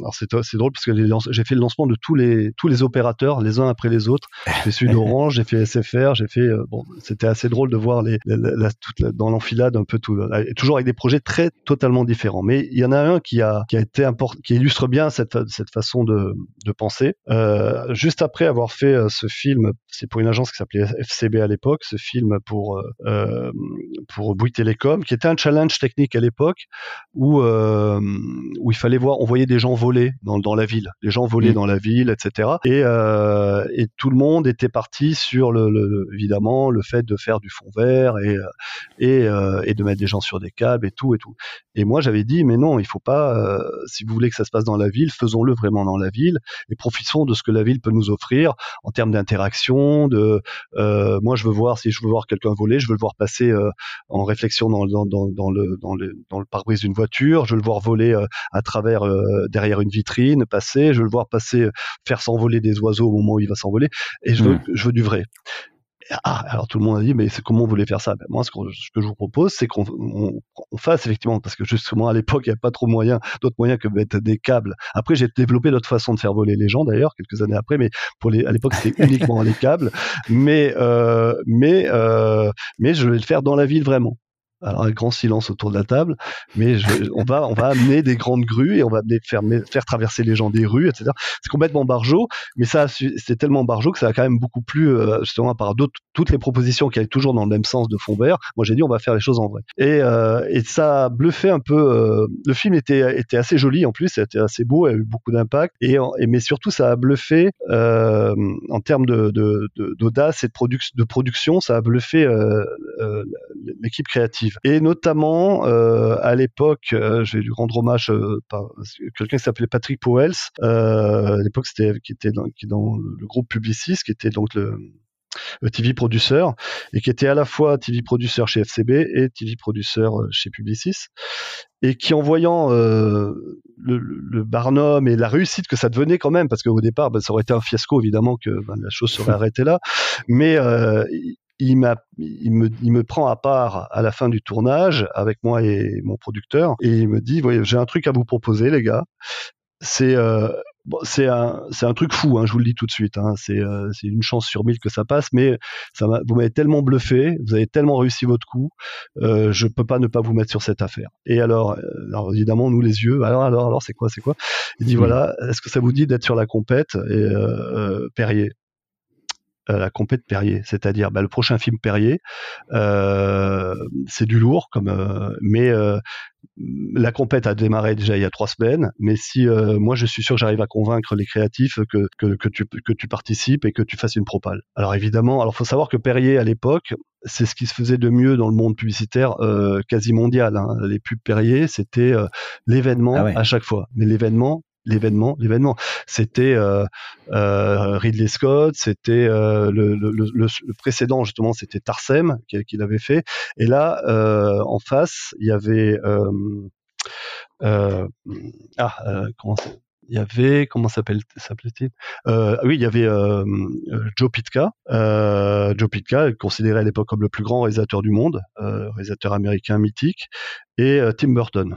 Alors c'est drôle parce que j'ai fait le lancement de tous les tous les opérateurs les uns après les autres. J'ai fait celui d'Orange, j'ai fait SFR, j'ai fait euh, bon, c'était assez drôle de voir les, la, toute dans l'enfilade d'un peu tout, toujours avec des projets très totalement différents. Mais il y en a un qui a, qui a été important, qui illustre bien cette, cette façon de, de penser. Euh, juste après avoir fait euh, ce film, c'est pour une agence qui s'appelait FCB à l'époque, ce film pour euh, pour Bouygues Télécom, qui était un challenge technique à l'époque où euh, où il fallait voir, on voyait des gens voler dans, dans la ville, les gens volaient mmh. dans la ville, etc. Et euh, et tout le monde était parti sur le, le, évidemment le fait de faire du fond vert et et euh, et de mettre des gens sur des câbles et tout et tout. Et moi j'avais dit mais non, il faut pas. Euh, si vous voulez que ça se passe dans la ville, faisons-le vraiment dans la ville et profitons de ce que la ville peut nous offrir en termes d'interaction. De euh, moi je veux voir si je veux voir quelqu'un voler, je veux le voir passer en réflexion dans, dans, dans, dans, le dans le dans le pare-brise d'une voiture, je veux le voir voler à travers derrière une vitrine, passer, je veux le voir passer faire s'envoler des oiseaux au moment où il va s'envoler et je veux mmh. je veux du vrai. Ah, alors tout le monde a dit, mais c'est comment vous voulez faire ça? Ben, Moi, ce que, je vous propose, c'est qu'on fasse effectivement, parce que justement à l'époque, il n'y avait pas trop moyen, d'autres moyens que mettre des câbles. Après, j'ai développé d'autres façons de faire voler les gens, d'ailleurs, quelques années après, mais pour les, à l'époque, c'était uniquement les câbles. Mais, euh, mais, euh, mais je vais le faire dans la ville vraiment. Alors un grand silence autour de la table, mais on va on va amener des grandes grues et on va faire faire traverser les gens des rues, etc. C'est complètement barjot, mais ça c'est tellement barjot que ça a quand même beaucoup plus euh, justement par d'autres toutes les propositions qui allaient toujours dans le même sens de fond vert. Moi j'ai dit on va faire les choses en vrai et euh, et ça a bluffé un peu. Euh, le film était était assez joli en plus, c'était assez beau, il a eu beaucoup d'impact et, et, mais surtout ça a bluffé en termes de d'audace et de, de production, ça a bluffé l'équipe créative et notamment, euh, à l'époque, euh, je vais lui rendre hommage euh, par quelqu'un qui s'appelait Patrick Powells. à l'époque, c'était qui était dans, qui dans le groupe Publicis, qui était donc le, TV producer et qui était à la fois TV producer chez FCB et TV producer chez Publicis et qui en voyant le, le, Barnum et la réussite que ça devenait quand même parce qu'au départ ben, ça aurait été un fiasco évidemment que ben, la chose serait arrêtée là mais il, il, me, il me prend à part à la fin du tournage avec moi et mon producteur et il me dit voyez j'ai un truc à vous proposer les gars. C'est euh, bon, c'est un c'est un truc fou hein, je vous le dis tout de suite hein, c'est euh, c'est une chance sur mille que ça passe mais ça vous m'avez tellement bluffé vous avez tellement réussi votre coup euh, je peux pas ne pas vous mettre sur cette affaire. Et alors, euh, alors évidemment nous les yeux alors alors alors c'est quoi c'est quoi? Il dit voilà est-ce que ça vous dit d'être sur la compète et euh, Perrier? Euh, la compète Perrier, c'est-à-dire bah, le prochain film Perrier, euh, c'est du lourd, comme, euh, mais la compète a démarré déjà il y a trois semaines, mais si moi je suis sûr que j'arrive à convaincre les créatifs que, que, que, tu, que tu participes et que tu fasses une propale. Alors évidemment, alors faut savoir que Perrier à l'époque, c'est ce qui se faisait de mieux dans le monde publicitaire quasi mondial. Hein. Les pubs Perrier, c'était l'événement ah à chaque fois. Mais l'événement, l'événement. L'événement, c'était euh, euh, Ridley Scott, c'était euh, le, précédent justement, c'était Tarsem qui, l'avait fait. Et là, en face, il y avait ah comment il y avait comment s'appelle s'appelait-il? Euh, Oui, il y avait Joe Pitka. Joe Pitka, considéré à l'époque comme le plus grand réalisateur du monde, réalisateur américain mythique, et Tim Burton.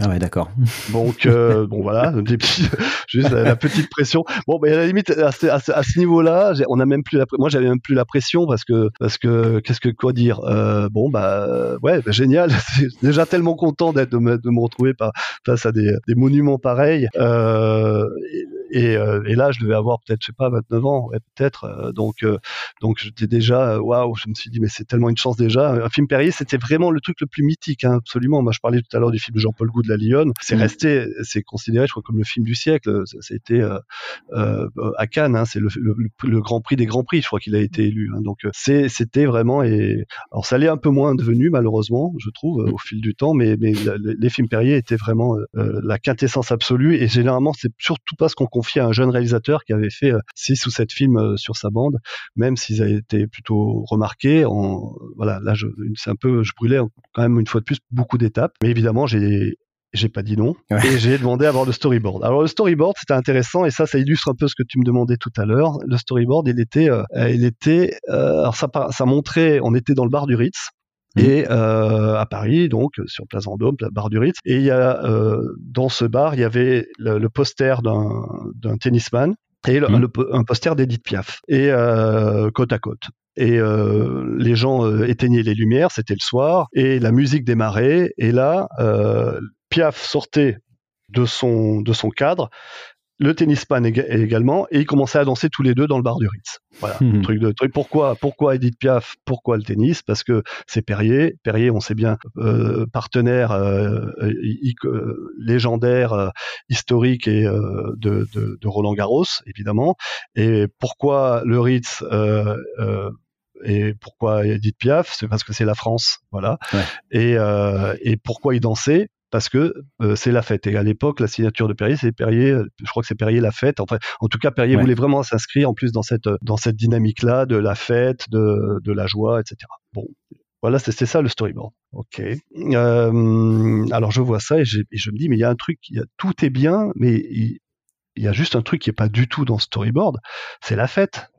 Ah ouais, d'accord. Donc euh, bon voilà, des petits, juste la, petite pression. Bon, mais à la limite à ce, à ce, niveau-là, on a même plus la, moi j'avais même plus la pression parce que parce que qu'est-ce que quoi dire euh, Bon bah ouais, bah, génial. déjà tellement content d'être de me, de me retrouver pas face à des, des monuments pareils. Euh, et, euh, et, là, je devais avoir peut-être, je sais pas, 29 ans, peut-être. Euh, donc, euh, donc j'étais déjà, waouh, je me suis dit, mais c'est tellement une chance déjà. Un film Perrier, c'était vraiment le truc le plus mythique, hein, absolument. Moi, je parlais tout à l'heure du film de Jean-Paul Gou de La Lyon. C'est mmh. resté, c'est considéré, je crois, comme le film du siècle. C'était euh, à Cannes, hein, c'est le, le, Grand Prix des Grands Prix, je crois qu'il a été élu. Hein, donc, c'était vraiment. Et alors, ça l'est un peu moins devenu, malheureusement, je trouve, au fil du temps. Mais, mais les films Perrier étaient vraiment la quintessence absolue. Et généralement, c'est surtout pas ce qu'on confié à un jeune réalisateur qui avait fait six ou sept films sur sa bande, même s'ils avaient été plutôt remarqués. En, voilà, là, c'est un peu, je brûlais quand même une fois de plus beaucoup d'étapes. Mais évidemment, j'ai j'ai pas dit non et j'ai demandé à avoir le storyboard. Alors le storyboard c'était intéressant et ça ça illustre un peu ce que tu me demandais tout à l'heure. Le storyboard il était euh, il était euh, alors ça ça montrait on était dans le bar du Ritz. Et euh, à Paris donc sur Place Vendôme, bar du Ritz. Et il y a euh, dans ce bar il y avait le, poster d'un tennisman et mmh. un poster d'Edith Piaf. Et euh, côte à côte. Et euh, les gens euh, éteignaient les lumières, c'était le soir, et la musique démarrait, et là, Piaf sortait de son, de son cadre, le tennisman également, et ils commençaient à danser tous les deux dans le bar du Ritz. Voilà, mmh. truc de truc. Pourquoi, pourquoi Edith Piaf Pourquoi le tennis? Parce que c'est Perrier. Perrier, on sait bien, euh, partenaire euh, légendaire, historique et de, de, de, Roland Garros, évidemment. Et pourquoi le Ritz et pourquoi Edith Piaf? C'est parce que c'est la France, voilà. Et, euh, et pourquoi il dansait parce que euh, c'est la fête. Et à l'époque, la signature de Perrier, c'est Perrier, je crois que c'est Perrier la fête. Enfin, en tout cas, Perrier voulait vraiment s'inscrire en plus dans cette, dans cette dynamique-là de la fête, de, de la joie, etc. Bon, voilà, c'est ça le storyboard. Ok. Euh, alors je vois ça et, je me dis, mais il y a un truc, y a, tout est bien, mais il, il y a juste un truc qui est pas du tout dans le storyboard, c'est la fête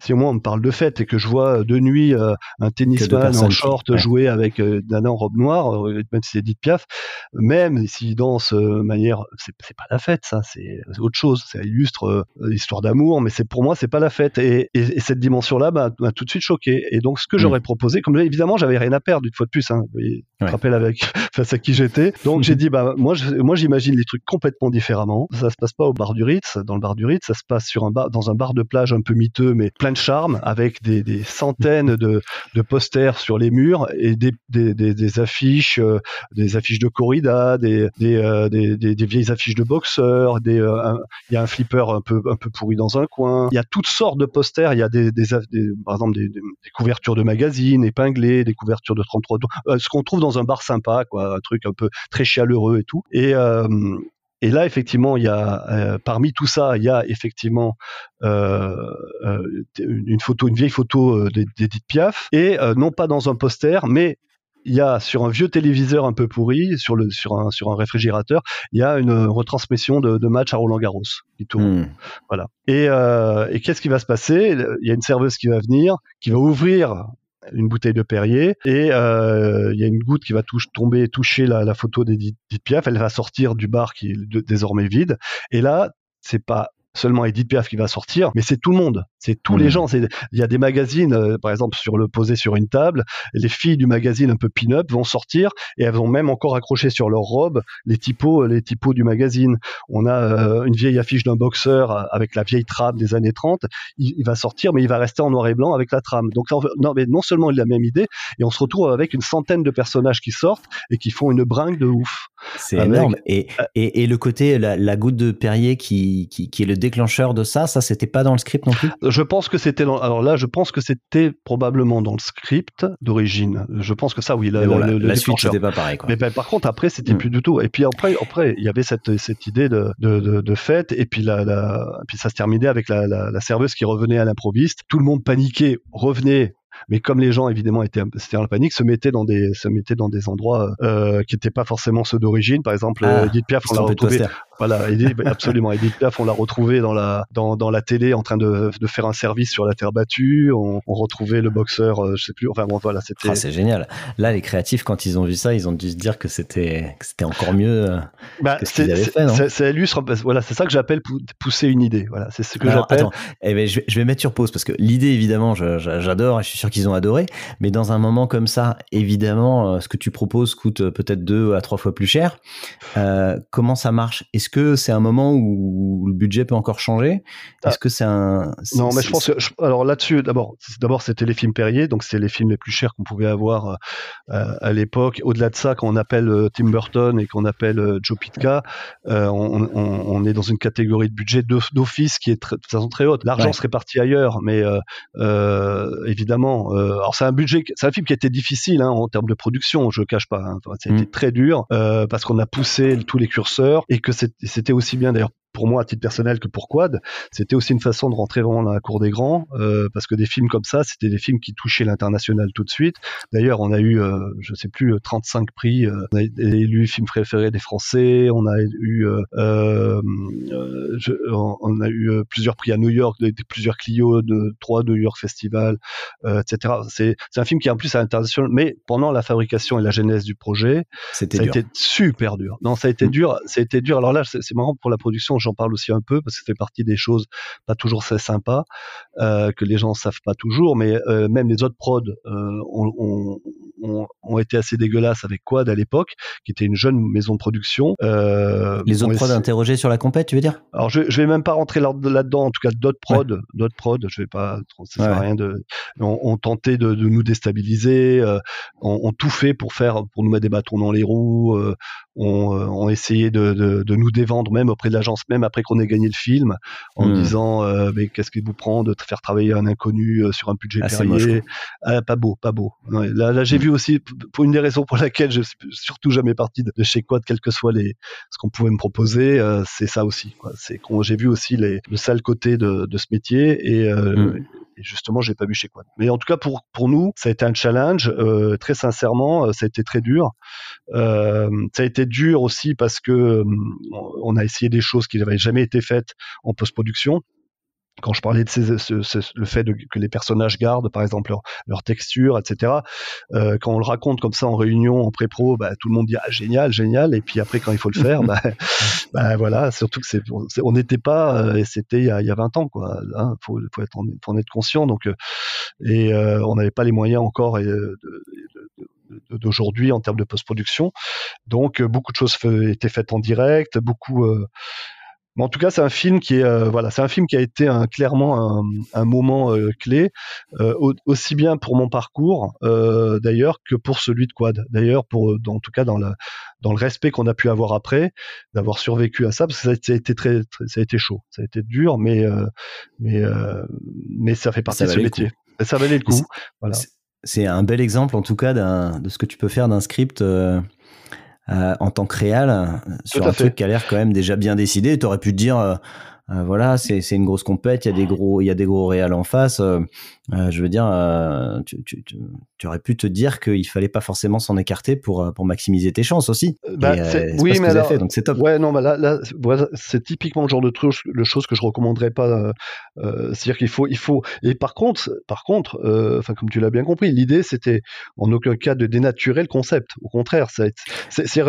si au moins on me parle de fête et que je vois euh, de nuit euh, un tennisman en short jouer avec euh, Nana en robe noire, même si c'est Edith Piaf, même s'il danse de manière, c'est, pas la fête, ça, c'est autre chose. Ça illustre l'histoire d'amour, mais c'est pour moi c'est pas la fête. Et, cette dimension-là m'a, tout de suite choqué. Et donc ce que mm. j'aurais proposé, comme évidemment j'avais rien à perdre une fois de plus, hein, vous rappelle avec face à qui j'étais. Donc j'ai dit bah moi moi j'imagine les trucs complètement différemment. Ça se passe pas au bar du Ritz, dans le bar du Ritz, ça se passe sur un bar, dans un bar de plage un peu miteux, mais plein de charme, avec des, centaines de, posters sur les murs et des, des, affiches, euh, des affiches de corrida, des, euh, vieilles affiches de boxeurs, euh, il y a un flipper un peu, un peu pourri dans un coin. Il y a toutes sortes de posters. Il y a des, par exemple des, couvertures de magazines épinglées, des couvertures de 33 ce qu'on trouve dans un bar sympa, quoi, un truc un peu très chaleureux et tout. Et et là, effectivement, il y a euh, parmi tout ça, il y a effectivement euh, euh une photo, une vieille photo d'Edith Piaf, et non pas dans un poster, mais il y a sur un vieux téléviseur un peu pourri, sur le sur un sur un réfrigérateur, il y a une retransmission de, de match à Roland Garros qui tourne. Hmm. Voilà. Et, euh, et qu'est-ce qui va se passer? Il y a une serveuse qui va venir, qui va ouvrir une bouteille de Perrier et euh, il y a une goutte qui va touche, tomber toucher la, la photo d'Edith Piaf. Elle va sortir du bar qui est désormais vide. Et là c'est pas seulement Edith Piaf qui va sortir, mais c'est tout le monde, c'est tous les mmh. gens. Il y a des magazines, euh, par exemple, sur le posé sur une table, les filles du magazine un peu pin-up vont sortir et elles vont même encore accrocher sur leur robe les typos, les typos du magazine. On a euh, une vieille affiche d'un boxeur avec la vieille trame des années 30. Il, va sortir, mais il va rester en noir et blanc avec la trame. Donc non, mais non seulement il a la même idée, et on se retrouve avec une centaine de personnages qui sortent et qui font une bringue de ouf. C'est énorme. Et, et, et, le côté, la, la goutte de Perrier qui, qui, qui est le déclencheur de ça, ça c'était pas dans le script non plus? Je pense que c'était alors là je pense que c'était probablement dans le script d'origine. Je pense que ça oui la, la, suite c'était pas pareil quoi. Mais ben, par contre après c'était mm. plus du tout et puis après après il y avait cette cette idée de de, de, fête et puis la, la puis ça se terminait avec la, la, serveuse qui revenait à l'improviste. Tout le monde paniquait, revenait mais comme les gens évidemment étaient c'était en panique, se mettaient dans des se mettaient dans des endroits euh, qui n'étaient pas forcément ceux d'origine. Par exemple, ah, Edith Piaf, on l'a retrouvé. Voilà, Edith, absolument. Edith Piaf, on l'a retrouvé dans la dans, dans la télé en train de, de faire un service sur la terre battue. On, on retrouvait le boxeur, euh, je sais plus. Enfin bon, voilà, c'était. Ah, c'est génial. Là, les créatifs, quand ils ont vu ça, ils ont dû se dire que c'était encore mieux euh, bah, que ce qu'ils avaient fait. Non ça, illustre. Voilà, c'est ça que j'appelle pousser une idée. Voilà, c'est ce que j'appelle. Attends, eh ben, je, vais, je vais mettre sur pause parce que l'idée, évidemment, j'adore et je suis sûr qu'ils ont adoré. Mais dans un moment comme ça, évidemment, euh, ce que tu proposes coûte euh, peut-être deux à trois fois plus cher. Euh, comment ça marche? Est-ce que c'est un moment où le budget peut encore changer? Est-ce que c'est un Non, mais je pense que alors là-dessus, d'abord, d'abord c'était les films Perrier, donc c'est les films les plus chers qu'on pouvait avoir à l'époque. Au-delà de ça, quand on appelle Tim Burton et qu'on appelle Joe Pitka, on, est dans une catégorie de budget d'office qui est de toute façon très haute. L'argent serait parti ailleurs, mais évidemment, alors c'est un budget, c'est un film qui a été difficile hein, en termes de production, je cache pas. Hein. C'était mm. très dur euh, parce qu'on a poussé tous les curseurs et que c'était aussi bien d'ailleurs pour moi à titre personnel que pour Quad, c'était aussi une façon de rentrer vraiment dans la cour des grands, euh, parce que des films comme ça, c'était des films qui touchaient l'international tout de suite. D'ailleurs, on a eu, euh, je sais plus, 35 prix. Euh, on a élu film préféré des Français. On a eu, euh, je, on a eu plusieurs prix à New York, plusieurs Clio, de trois New York Festival, etc. C'est un film qui en plus à l'international, mais pendant la fabrication et la genèse du projet, ça a été super dur. Non, ça a été mm. dur. Ça a été dur. Alors là, c'est marrant pour la production j'en parle aussi un peu parce que ça fait partie des choses pas toujours très sympas euh, que les gens savent pas toujours, mais euh, même les autres prods euh, ont, ont, ont, été assez dégueulasses avec Quad à l'époque, qui était une jeune maison de production. Les autres prods interrogés sur la compète, tu veux dire? Alors je, je vais même pas rentrer là-dedans, en tout cas d'autres prods, d'autres prods, je vais pas, ça sert à rien de, ont, ont tenté de, de, nous déstabiliser, ont, ont, tout fait pour faire, pour nous mettre des bâtons dans les roues, ont essayé de, de, de, nous dévendre même auprès de l'agence, même après qu'on ait gagné le film, en hmm. disant euh, mais qu'est-ce qui vous prend de faire travailler un inconnu euh, sur un budget ah, ah, Pas beau, pas beau. là, là j'ai hmm. vu aussi pour une des raisons pour laquelle je suis surtout jamais parti de chez Quad, quel que soit les ce qu'on pouvait me proposer, euh, c'est ça aussi. C'est quand j'ai vu aussi les, le sale côté de, de ce métier et, euh, mmh. et justement j'ai pas vu chez Quad. Mais en tout cas pour pour nous, ça a été un challenge. Euh, très sincèrement, ça a été très dur. Euh, ça a été dur aussi parce que on a essayé des choses qui n'avaient jamais été faites en post-production quand je parlais de ces, le fait de, que les personnages gardent, par exemple, leur, leur texture, etc. Euh, quand on le raconte comme ça en réunion, en pré-pro, bah, tout le monde dit ah, génial, génial. Et puis après, quand il faut le faire, bah, bah, voilà. Surtout que c'est, on n'était pas, euh, et c'était il, il, y a 20 ans, quoi. Hein, faut, faut, être, faut en être conscient. Donc, euh, et on n'avait pas les moyens encore d'aujourd'hui en termes de post-production. Donc, beaucoup de choses étaient faites en direct, beaucoup mais en tout cas, c'est un film qui est euh, voilà, c'est un film qui a été un, clairement un, un moment euh, clé, euh, aussi bien pour mon parcours d'ailleurs que pour celui de Quad. D'ailleurs, pour en tout cas dans la dans le respect qu'on a pu avoir après, d'avoir survécu à ça, parce que ça a été très, ça a été chaud, ça a été dur, mais mais mais ça fait partie de ce métier. Et ça valait le coup. Voilà. C'est un bel exemple en tout cas de ce que tu peux faire d'un script en tant que réal euh, sur un truc qui a l'air quand même déjà bien décidé. Tu aurais pu te dire, euh, voilà, c'est une grosse compète, il y a des gros, il y a des gros réals en face. Euh, je veux dire, euh, tu, tu, tu, tu, aurais pu te dire qu'il fallait pas forcément s'en écarter pour, euh, pour maximiser tes chances aussi. Bah, oui, mais alors, fait, donc c'est top. Ouais, non, bah là, là voilà, c'est typiquement le genre de truc, de choses que je recommanderais pas. C'est-à-dire qu'il faut, il faut. Et par contre, par contre, enfin comme tu l'as bien compris, l'idée c'était en aucun cas de dénaturer le concept. Au contraire, c'est,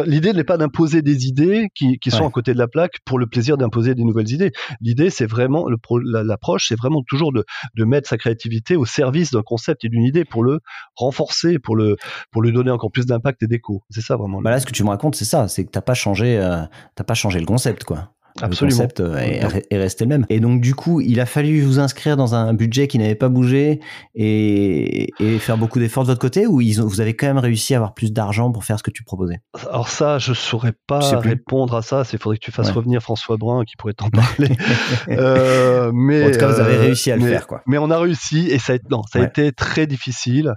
l'idée n'est pas d'imposer des idées qui, qui sont à côté de la plaque pour le plaisir d'imposer des nouvelles idées. L'idée, c'est vraiment l'approche, c'est vraiment toujours de, de mettre sa créativité au service d'un concept et d'une idée pour le renforcer, pour le pour lui donner encore plus d'impact et d'écho. C'est ça vraiment. Bah là, ce que tu me racontes, c'est ça, c'est que t'as pas changé, euh, t'as pas changé le concept, quoi. Absolument. Le concept euh, est, resté le même. Et donc du coup, il a fallu vous inscrire dans un budget qui n'avait pas bougé et, et faire beaucoup d'efforts de votre côté, ou ils ont, vous avez quand même réussi à avoir plus d'argent pour faire ce que tu proposais? Alors ça, je saurais pas répondre à ça. Il faudrait que tu fasses revenir François Brun qui pourrait t'en parler. euh, mais en tout cas, vous avez euh, réussi à le faire, quoi. Mais on a réussi et ça a, non, ça a été très difficile.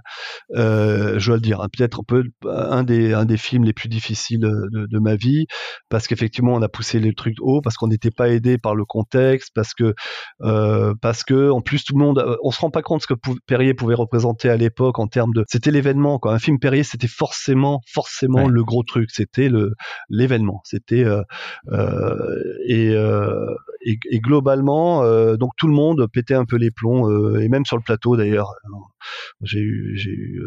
Euh, je dois le dire, hein, peut-être un peu un des un des films les plus difficiles de, de ma vie parce qu'effectivement, on a poussé les trucs haut parce qu'on n'était pas aidé par le contexte, parce que euh, parce que en plus tout le monde, euh, on se rend pas compte ce que Perrier pouvait représenter à l'époque en termes de, c'était l'événement quoi. Un film Perrier, c'était forcément forcément le gros truc, c'était le l'événement, c'était euh, euh, et, et, et, globalement donc tout le monde pétait un peu les plombs et même sur le plateau d'ailleurs. J'ai eu j'ai eu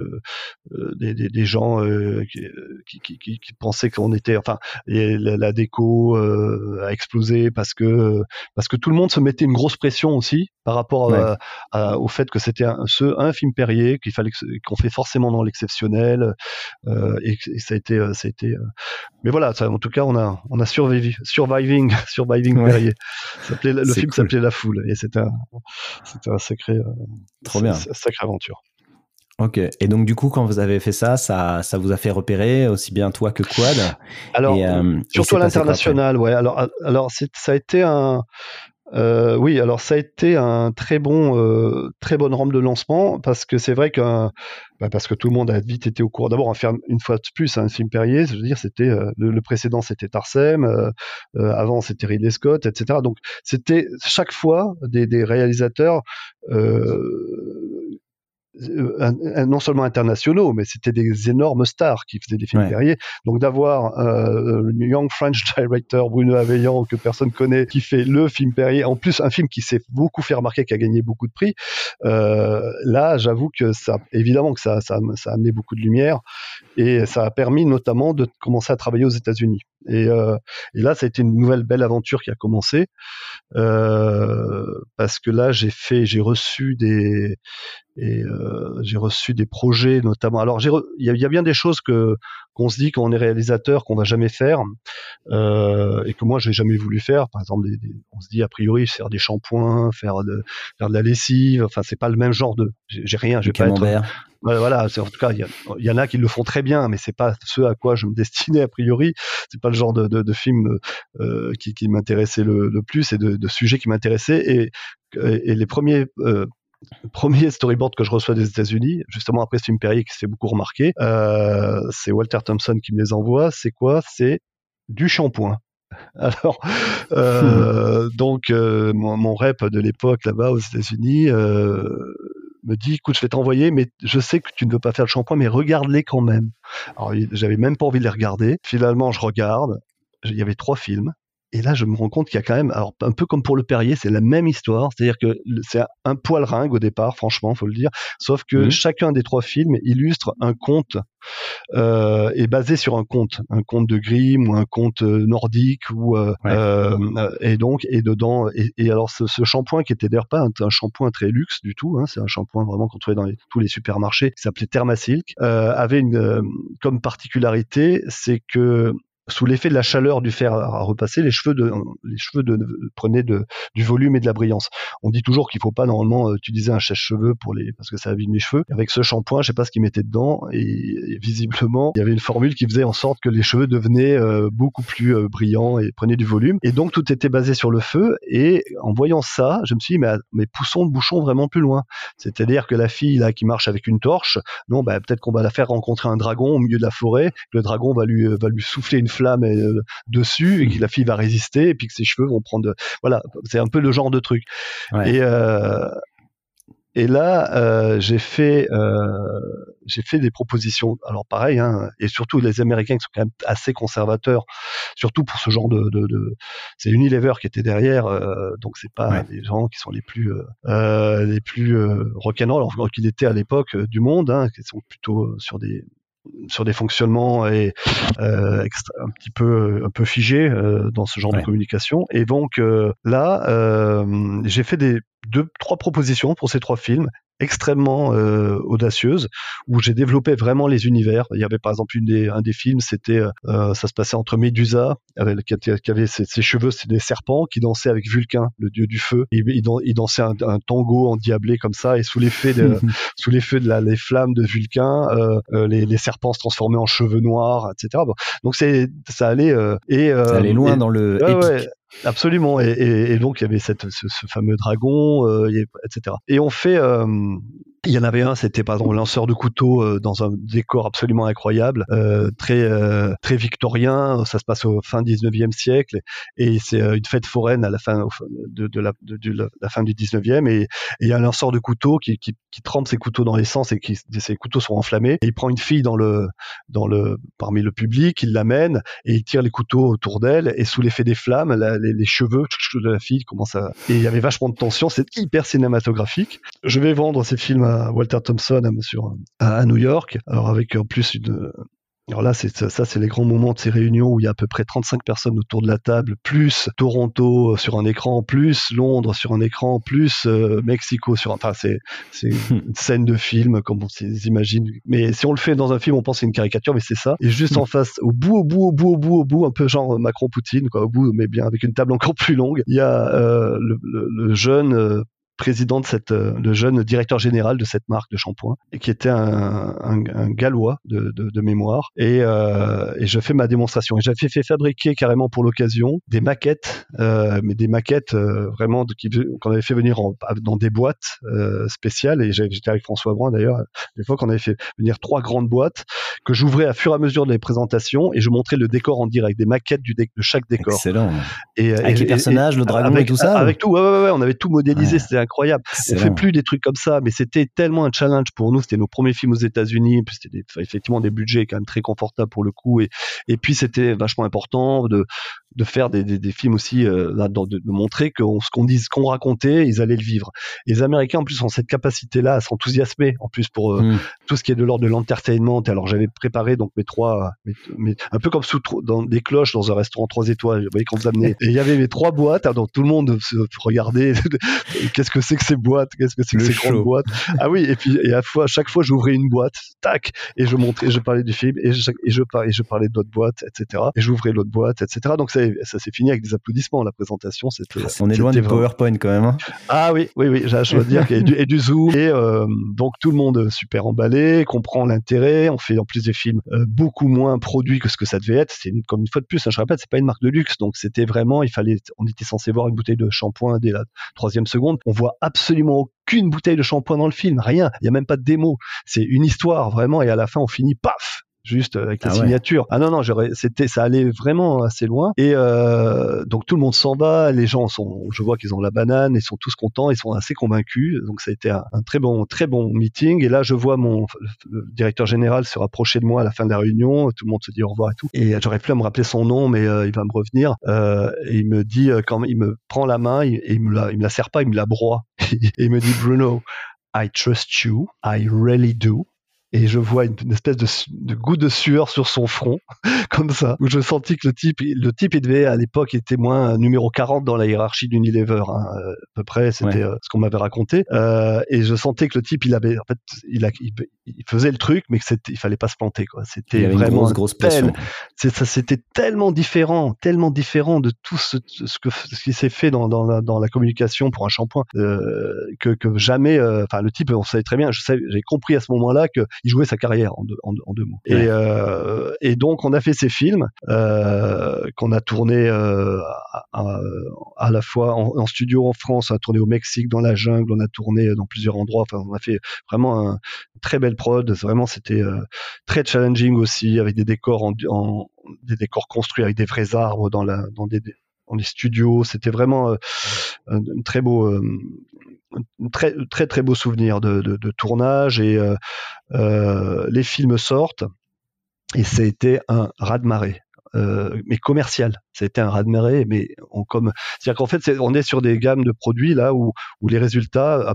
des, des, des, gens qui, qui, qui, qui, pensaient qu'on était enfin la, la déco a explosé parce que parce que tout le monde se mettait une grosse pression aussi par rapport au fait que c'était un, un film Perrier qu'il fallait qu'on fait forcément dans l'exceptionnel euh, et, ça a été euh, ça a été euh, mais voilà ça, en tout cas on a on a survécu surviving surviving Perrier. Le film s'appelait La Foule et c'était un c'était un sacré trop bien. sacrée aventure Ok. Et donc du coup, quand vous avez fait ça, ça, ça vous a fait repérer aussi bien toi que Quad? Alors, euh, surtout à l'international, ouais. Alors, alors ça a été un, euh, oui, alors ça a été un très bon, euh, très bonne rampe de lancement parce que c'est vrai que bah, parce que tout le monde a vite été au courant. D'abord, une fois de plus un film Perrier, je veux dire, c'était euh, le, précédent, c'était Tarsem, avant c'était Ridley Scott, etc. Donc c'était chaque fois des, des réalisateurs euh, non seulement internationaux, mais c'était des énormes stars qui faisaient des films ouais. Donc d'avoir euh, le young French director Bruno Aveillant que personne connaît qui fait le film Perrier, en plus un film qui s'est beaucoup fait remarquer, qui a gagné beaucoup de prix. Euh, là, j'avoue que ça, évidemment que ça, ça, ça, a amené beaucoup de lumière et ça a permis notamment de commencer à travailler aux États-Unis. Et, euh, et, là, ça a été une nouvelle belle aventure qui a commencé euh, parce que là, j'ai fait, j'ai reçu des, euh, j'ai reçu des projets notamment. Alors, il y, a bien des choses que qu'on se dit quand on est réalisateur qu'on va jamais faire euh, et que moi j'ai jamais voulu faire. Par exemple, on se dit a priori faire des shampoings, faire de faire de la lessive. Enfin, c'est pas le même genre de. J'ai rien. Je vais pas être. Voilà, en tout cas, il y, en a qui le font très bien, mais c'est pas ce à quoi je me destinais a priori. C'est pas le genre de, de, de film euh, qui, qui m'intéressait le, le, plus et de, de sujet qui m'intéressait. Et, et, les premiers euh, premier storyboard que je reçois des États-Unis, justement après ce film Perrier qui s'est beaucoup remarqué, euh, c'est Walter Thompson qui me les envoie. C'est quoi? C'est du shampoing. Alors, euh, donc euh, mon, mon, rep de l'époque là-bas aux États-Unis euh, me dit, écoute, je vais t'envoyer, mais je sais que tu ne veux pas faire le shampoing, mais regarde-les quand même. Alors, j'avais même pas envie de les regarder. Finalement, je regarde. Il y avait trois films. Et là, je me rends compte qu'il y a quand même, alors un peu comme pour le Perrier, c'est la même histoire, c'est-à-dire que c'est un poil ringue au départ, franchement, faut le dire, sauf que mmh. chacun des trois films illustre un conte euh, est basé sur un conte, un conte de Grimm ou un conte euh, nordique ou euh, euh, et donc et dedans et, et alors ce, ce, shampoing qui était d'ailleurs pas un, un, shampoing très luxe du tout, hein, c'est un shampoing vraiment qu'on trouvait dans les, tous les supermarchés, qui s'appelait Thermasilk, euh, avait une comme particularité, c'est que sous l'effet de la chaleur du fer à repasser, les cheveux de, prenaient du volume et de la brillance. On dit toujours qu'il faut pas normalement utiliser un sèche-cheveux pour les, parce que ça abîme les cheveux. Avec ce shampoing, je sais pas ce qu'ils mettaient dedans, et, visiblement, il y avait une formule qui faisait en sorte que les cheveux devenaient euh, beaucoup plus euh, brillants et prenaient du volume. Et donc tout était basé sur le feu. Et en voyant ça, je me suis dit, mais, poussons le bouchon vraiment plus loin. C'est-à-dire que la fille là qui marche avec une torche, non, bah, peut-être qu'on va la faire rencontrer un dragon au milieu de la forêt. Le dragon va lui souffler une flamme euh, dessus et que la fille va résister et puis que ses cheveux vont prendre. Voilà, c'est un peu le genre de truc. Et euh, et là, euh, j'ai fait, j'ai fait des propositions. Alors pareil, hein, et surtout les Américains qui sont quand même assez conservateurs, surtout pour ce genre de. de, de... C'est Unilever qui était derrière, donc c'est pas les gens qui sont les plus les plus rock'n'roll, alors qu'il était à l'époque du monde, hein, qui sont plutôt sur des sur des fonctionnements et euh, un petit peu un peu figés euh, dans ce genre de communication. Et donc euh, là, euh, j'ai fait des deux trois propositions pour ces trois films extrêmement euh, audacieuse où j'ai développé vraiment les univers. Il y avait par exemple une des, un des films, c'était euh, ça se passait entre Médusa avec, qui, avait ses, cheveux, c'est des serpents qui dansaient avec Vulcain, le dieu du feu. Il, il, dansait un, un, tango endiablé comme ça et sous l'effet de sous l'effet de la, les flammes de Vulcain, euh, euh, les, les, serpents se transformaient en cheveux noirs, etc. Bon. Donc c'est ça allait euh, et ça allait loin dans le épique. Absolument. Et, et, et, donc il y avait cette, ce, ce fameux dragon, euh, etc. Et on fait, euh, il y en avait un, c'était par exemple lanceur de couteau euh, dans un décor absolument incroyable, euh, très euh, très victorien. Ça se passe au fin 19e siècle et c'est une fête foraine à la fin de, la, fin du 19e et il y a un lanceur de couteau qui, qui, qui trempe ses couteaux dans l'essence et qui ses couteaux sont enflammés. Et il prend une fille dans le dans le parmi le public, il l'amène et il tire les couteaux autour d'elle et sous l'effet des flammes, les, les, cheveux de la fille commencent à et il y avait vachement de tension. C'est hyper cinématographique. Je vais vendre ces films Walter Thompson à, à, New York. Alors avec en plus une alors là, c'est ça, c'est les grands moments de ces réunions où il y a à peu près 35 personnes autour de la table, plus Toronto sur un écran, plus Londres sur un écran, plus euh, Mexico sur. Enfin, c'est c'est une scène de film comme on s'imagine. Mais si on le fait dans un film, on pense c'est une caricature, mais c'est ça. Et juste en face, au bout, au bout, au bout, au bout, au bout, un peu genre Macron-Poutine, quoi, au bout, mais bien avec une table encore plus longue, il y a euh, le, le, jeune euh, président de cette, le jeune directeur général de cette marque de shampoing, et qui était un, un, gallois de, de, de, mémoire. Et, et je fais ma démonstration. Et j'avais fait fabriquer carrément pour l'occasion des maquettes, mais des maquettes vraiment qu'on avait fait venir dans des boîtes spéciales. Et j'étais avec François Brun d'ailleurs. Des fois qu'on avait fait venir trois grandes boîtes que j'ouvrais à fur et à mesure de les présentations et je montrais le décor en direct, des maquettes du de chaque décor. Excellent. Et, avec les personnages, le dragon et tout ça. Avec tout, ouais, ouais, ouais, on avait tout modélisé, c'était incroyable. On fait plus des trucs comme ça, mais c'était tellement un challenge pour nous. C'était nos premiers films aux États-Unis, c'était effectivement des budgets quand même très confortables pour le coup, et et puis c'était vachement important de de faire des, des, des films aussi euh, de, de, montrer que ce qu'on dise, ce qu'on racontait, ils allaient le vivre. Et les Américains en plus ont cette capacité-là à s'enthousiasmer en plus pour euh, mm. tout ce qui est de l'ordre de l'entertainment. Alors j'avais préparé donc mes trois, mes, un peu comme sous dans des cloches dans un restaurant trois étoiles. Vous voyez qu'on vous amenait. Et il y avait mes trois boîtes. Alors tout le monde se regardait. Qu'est-ce que c'est que ces boîtes? Qu'est-ce que c'est que ces grandes boîtes? Ah oui. Et puis et à, fois, à chaque fois j'ouvrais une boîte, tac, et je montrais, je parlais du film et je, et je, et je parlais d'autres boîtes, etc. Et j'ouvrais l'autre boîte, etc. Donc ça, ça s'est fini avec des applaudissements. La présentation, c'était. Ah, on est loin du PowerPoint quand même. Hein. ah oui, oui, oui. Je dois dire a du, et du zoom et euh, donc tout le monde super emballé, comprend l'intérêt. On fait en plus des films euh, beaucoup moins produits que ce que ça devait être. C'est comme une fois de plus, hein, je répète, c'est pas une marque de luxe, donc c'était vraiment, il fallait, on était censé voir une bouteille de shampoing dès la troisième seconde. On voit absolument aucune bouteille de shampoing dans le film, rien. Il y a même pas de démo. C'est une histoire vraiment, et à la fin on finit paf juste avec la ah signature. Ah non non, c'était ça allait vraiment assez loin. Et euh, donc tout le monde s'en va, les gens sont je vois qu'ils ont la banane, ils sont tous contents, ils sont assez convaincus. Donc ça a été un, très bon très bon meeting. Et là je vois mon directeur général se rapprocher de moi à la fin de la réunion, tout le monde se dit au revoir et tout. Et j'aurais pu me rappeler son nom mais euh, il va me revenir. Euh, et il me dit euh, quand il me prend la main et il me la il me la serre pas, il me la broie. Et il me dit Bruno I trust you, I really do et je vois une, espèce de, de, goutte de sueur sur son front, comme ça, où je sentis que le type, le type, il devait à l'époque était moins numéro 40 dans la hiérarchie d'Unilever, hein, euh, à peu près, c'était euh, ce qu'on m'avait raconté, euh, et je sentais que le type, il avait, en fait, il, a, il, faisait le truc, mais que c'était, il fallait pas se planter, quoi. C'était vraiment une grosse, grosse pression. ça, c'était tellement différent, tellement différent de tout ce, ce que ce qui s'est fait dans, dans, la, dans la communication pour un shampoing, euh, que, que jamais, enfin, le type, on savait très bien, je sais, j'ai compris à ce moment-là que il jouait sa carrière en deux, en, deux mots. Et, euh, et, donc on a fait ces films euh, qu'on a tourné euh, à, à, la fois en, studio en France, on a tourné au Mexique, dans la jungle, on a tourné dans plusieurs endroits. Enfin, on a fait vraiment un, une très belle prod. Vraiment, c'était euh, très challenging aussi, avec des décors en, des décors construits avec des vrais arbres dans la dans des dans les studios. C'était vraiment euh, un, très beau, euh, très très très beau souvenir de, de, de tournage et euh, les films sortent et ça a été un raz-de-marée. Euh, mais commercial. C'était un raz de marée, mais on comme, c'est-à-dire qu'en fait, on est sur des gammes de produits là où, où les résultats,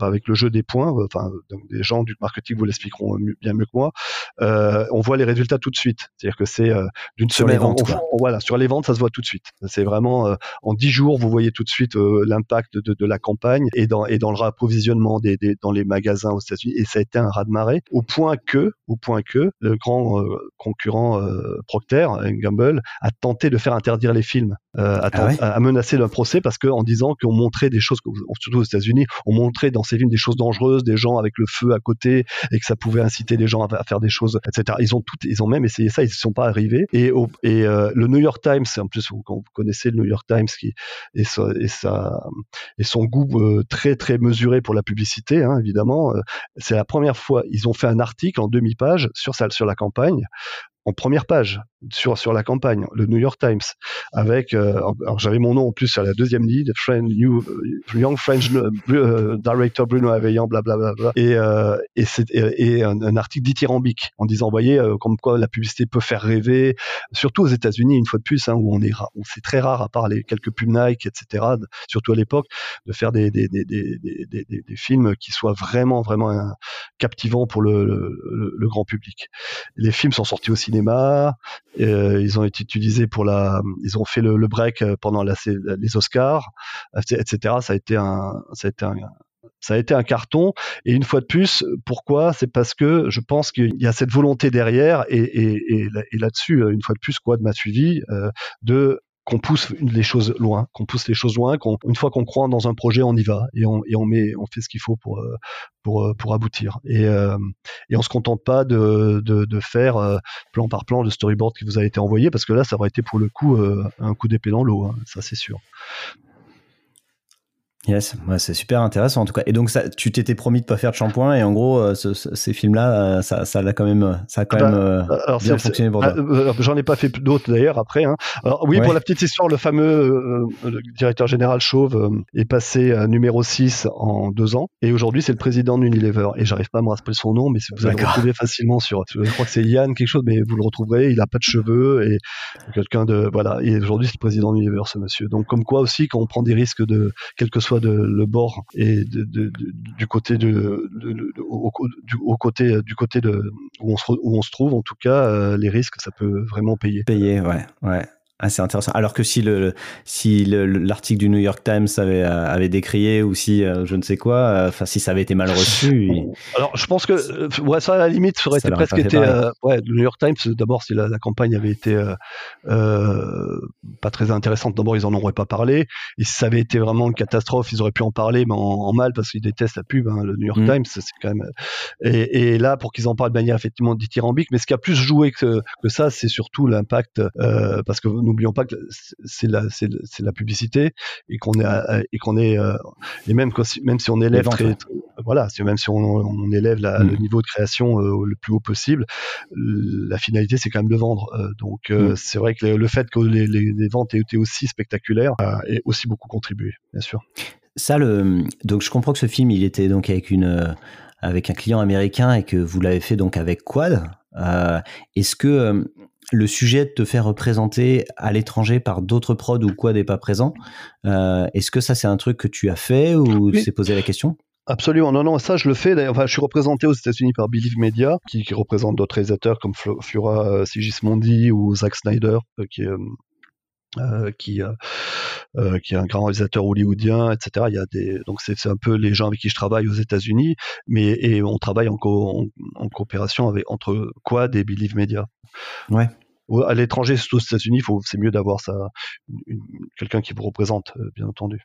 avec le jeu des points, enfin, donc des gens du marketing vous l'expliqueront bien mieux que moi, euh, on voit les résultats tout de suite. C'est-à-dire que c'est euh, d'une semaine, ventes, voilà, sur les ventes, ça se voit tout de suite. C'est vraiment euh, en dix jours, vous voyez tout de suite euh, l'impact de, de, la campagne et dans et dans le rapprovisionnement des, des dans les magasins aux États-Unis. Et ça a été un raz de marée au point que, au point que le grand concurrent Procter Gamble a tenté de faire interdire les films, euh, à, ah menacer d'un procès parce qu'en disant qu'on montrait des choses, surtout aux États-Unis, on montrait dans ces films des choses dangereuses, des gens avec le feu à côté et que ça pouvait inciter les gens à, faire des choses, etc. Ils ont tout, ils ont même essayé ça, ils ne sont pas arrivés. Et, et euh, le New York Times, en plus vous, vous connaissez le New York Times qui et, sa, et, sa, et son goût euh, très très mesuré pour la publicité, hein, évidemment. c'est la première fois ils ont fait un article en demi-page sur la campagne en première page sur sur la campagne, le New York Times, avec euh, j'avais mon nom en plus sur la deuxième ligne, New, euh, Young French euh, Director Bruno Aveillant, blablabla, bla, bla, et et, et, et un, article dithyrambique en disant, voyez, comme quoi la publicité peut faire rêver, surtout aux États-Unis une fois de plus, hein, où on est on c'est très rare à part les quelques pubs Nike, etc. Surtout à l'époque, de faire des des, des, des, des, films qui soient vraiment vraiment captivants pour le, le grand public. Les films sont sortis au cinéma. Euh, ils ont été utilisés pour la, ils ont fait le, break euh, pendant les Oscars, etc. Ça a été un, ça a été un, ça a été un carton. Et une fois de plus, pourquoi? C'est parce que je pense qu'il y a cette volonté derrière, et, là-dessus, une fois de plus, quoi de m'a suivi, euh, de qu'on pousse les choses loin, qu'on pousse les choses loin, qu'on une fois qu'on croit dans un projet, on y va et on, et on met, on fait ce qu'il faut pour pour pour aboutir. Et et on se contente pas de de, faire plan par plan le storyboard qui vous a été envoyé parce que là, ça aurait été pour le coup un coup d'épée dans l'eau, hein, ça c'est sûr. Yes, c'est super intéressant en tout cas. Et donc ça, tu t'étais promis de pas faire de shampoing et en gros, euh, ces films-là, euh, ça, ça l'a quand même, ça a quand ah même bah, euh, bien fonctionné pour toi. Ah, j'en ai pas fait d'autres d'ailleurs après. Hein. Alors oui, pour la petite histoire, le fameux directeur général Chauve est passé à numéro 6 en deux ans et aujourd'hui c'est le président d'Unilever. Et j'arrive pas à me rappeler son nom, mais vous allez le retrouver facilement sur. Je crois que c'est Yann quelque chose, mais vous le retrouverez. Il a pas de cheveux et quelqu'un de voilà. Et aujourd'hui c'est le président d'Unilever ce monsieur. Donc comme quoi aussi quand on prend des risques de quel que soit de le bord et du côté de, au, côté du côté de où on se où on se trouve en tout cas euh, les risques ça peut vraiment payer. Payer ouais ouais. Ah, c'est intéressant. Alors que si le si l'article du New York Times avait avait décrié ou si euh, je ne sais quoi, euh, enfin si ça avait été mal reçu. Alors je pense que euh, ouais, ça à la limite ça aurait été presque été ouais le New York Times d'abord si la, campagne avait été pas très intéressante d'abord ils en auraient pas parlé et si ça avait été vraiment une catastrophe ils auraient pu en parler mais en, mal parce qu'ils détestent la pub hein, le New York mm. Times c'est quand même et, et là pour qu'ils en parlent de manière effectivement dithyrambique mais ce qui a plus joué que que ça c'est surtout l'impact parce que n'oublions pas que c'est la, c'est, la publicité et qu'on est, et qu'on est, euh, et même, même si on élève très, voilà, même si on, élève le mm. niveau de création euh, le plus haut possible, la finalité c'est quand même de vendre. Euh, donc mm. c'est vrai que le, fait que les, les, ventes aient été aussi spectaculaires a aussi beaucoup contribué, bien sûr. Ça, le, donc je comprends que ce film, il était donc avec une, avec un client américain et que vous l'avez fait donc avec Quad. est-ce que le sujet de te faire représenter à l'étranger par d'autres prods ou quoi n'est pas présent, euh, est-ce que ça c'est un truc que tu as fait ou tu t'es posé la question? Absolument, non, non, ça je le fais. Enfin, je suis représenté aux États-Unis par Believe Media, qui, qui représente d'autres réalisateurs comme Flora euh, Sigismondi ou Zack Snyder, euh, qui est euh, qui euh, qui est un grand réalisateur hollywoodien, etc. Il y a des donc c'est un peu les gens avec qui je travaille aux États-Unis, mais et on travaille en, en, coopération avec entre Quad et Believe Media. Ouais. À l'étranger, surtout aux États-Unis, c'est mieux d'avoir ça, quelqu'un qui vous représente, euh, bien entendu.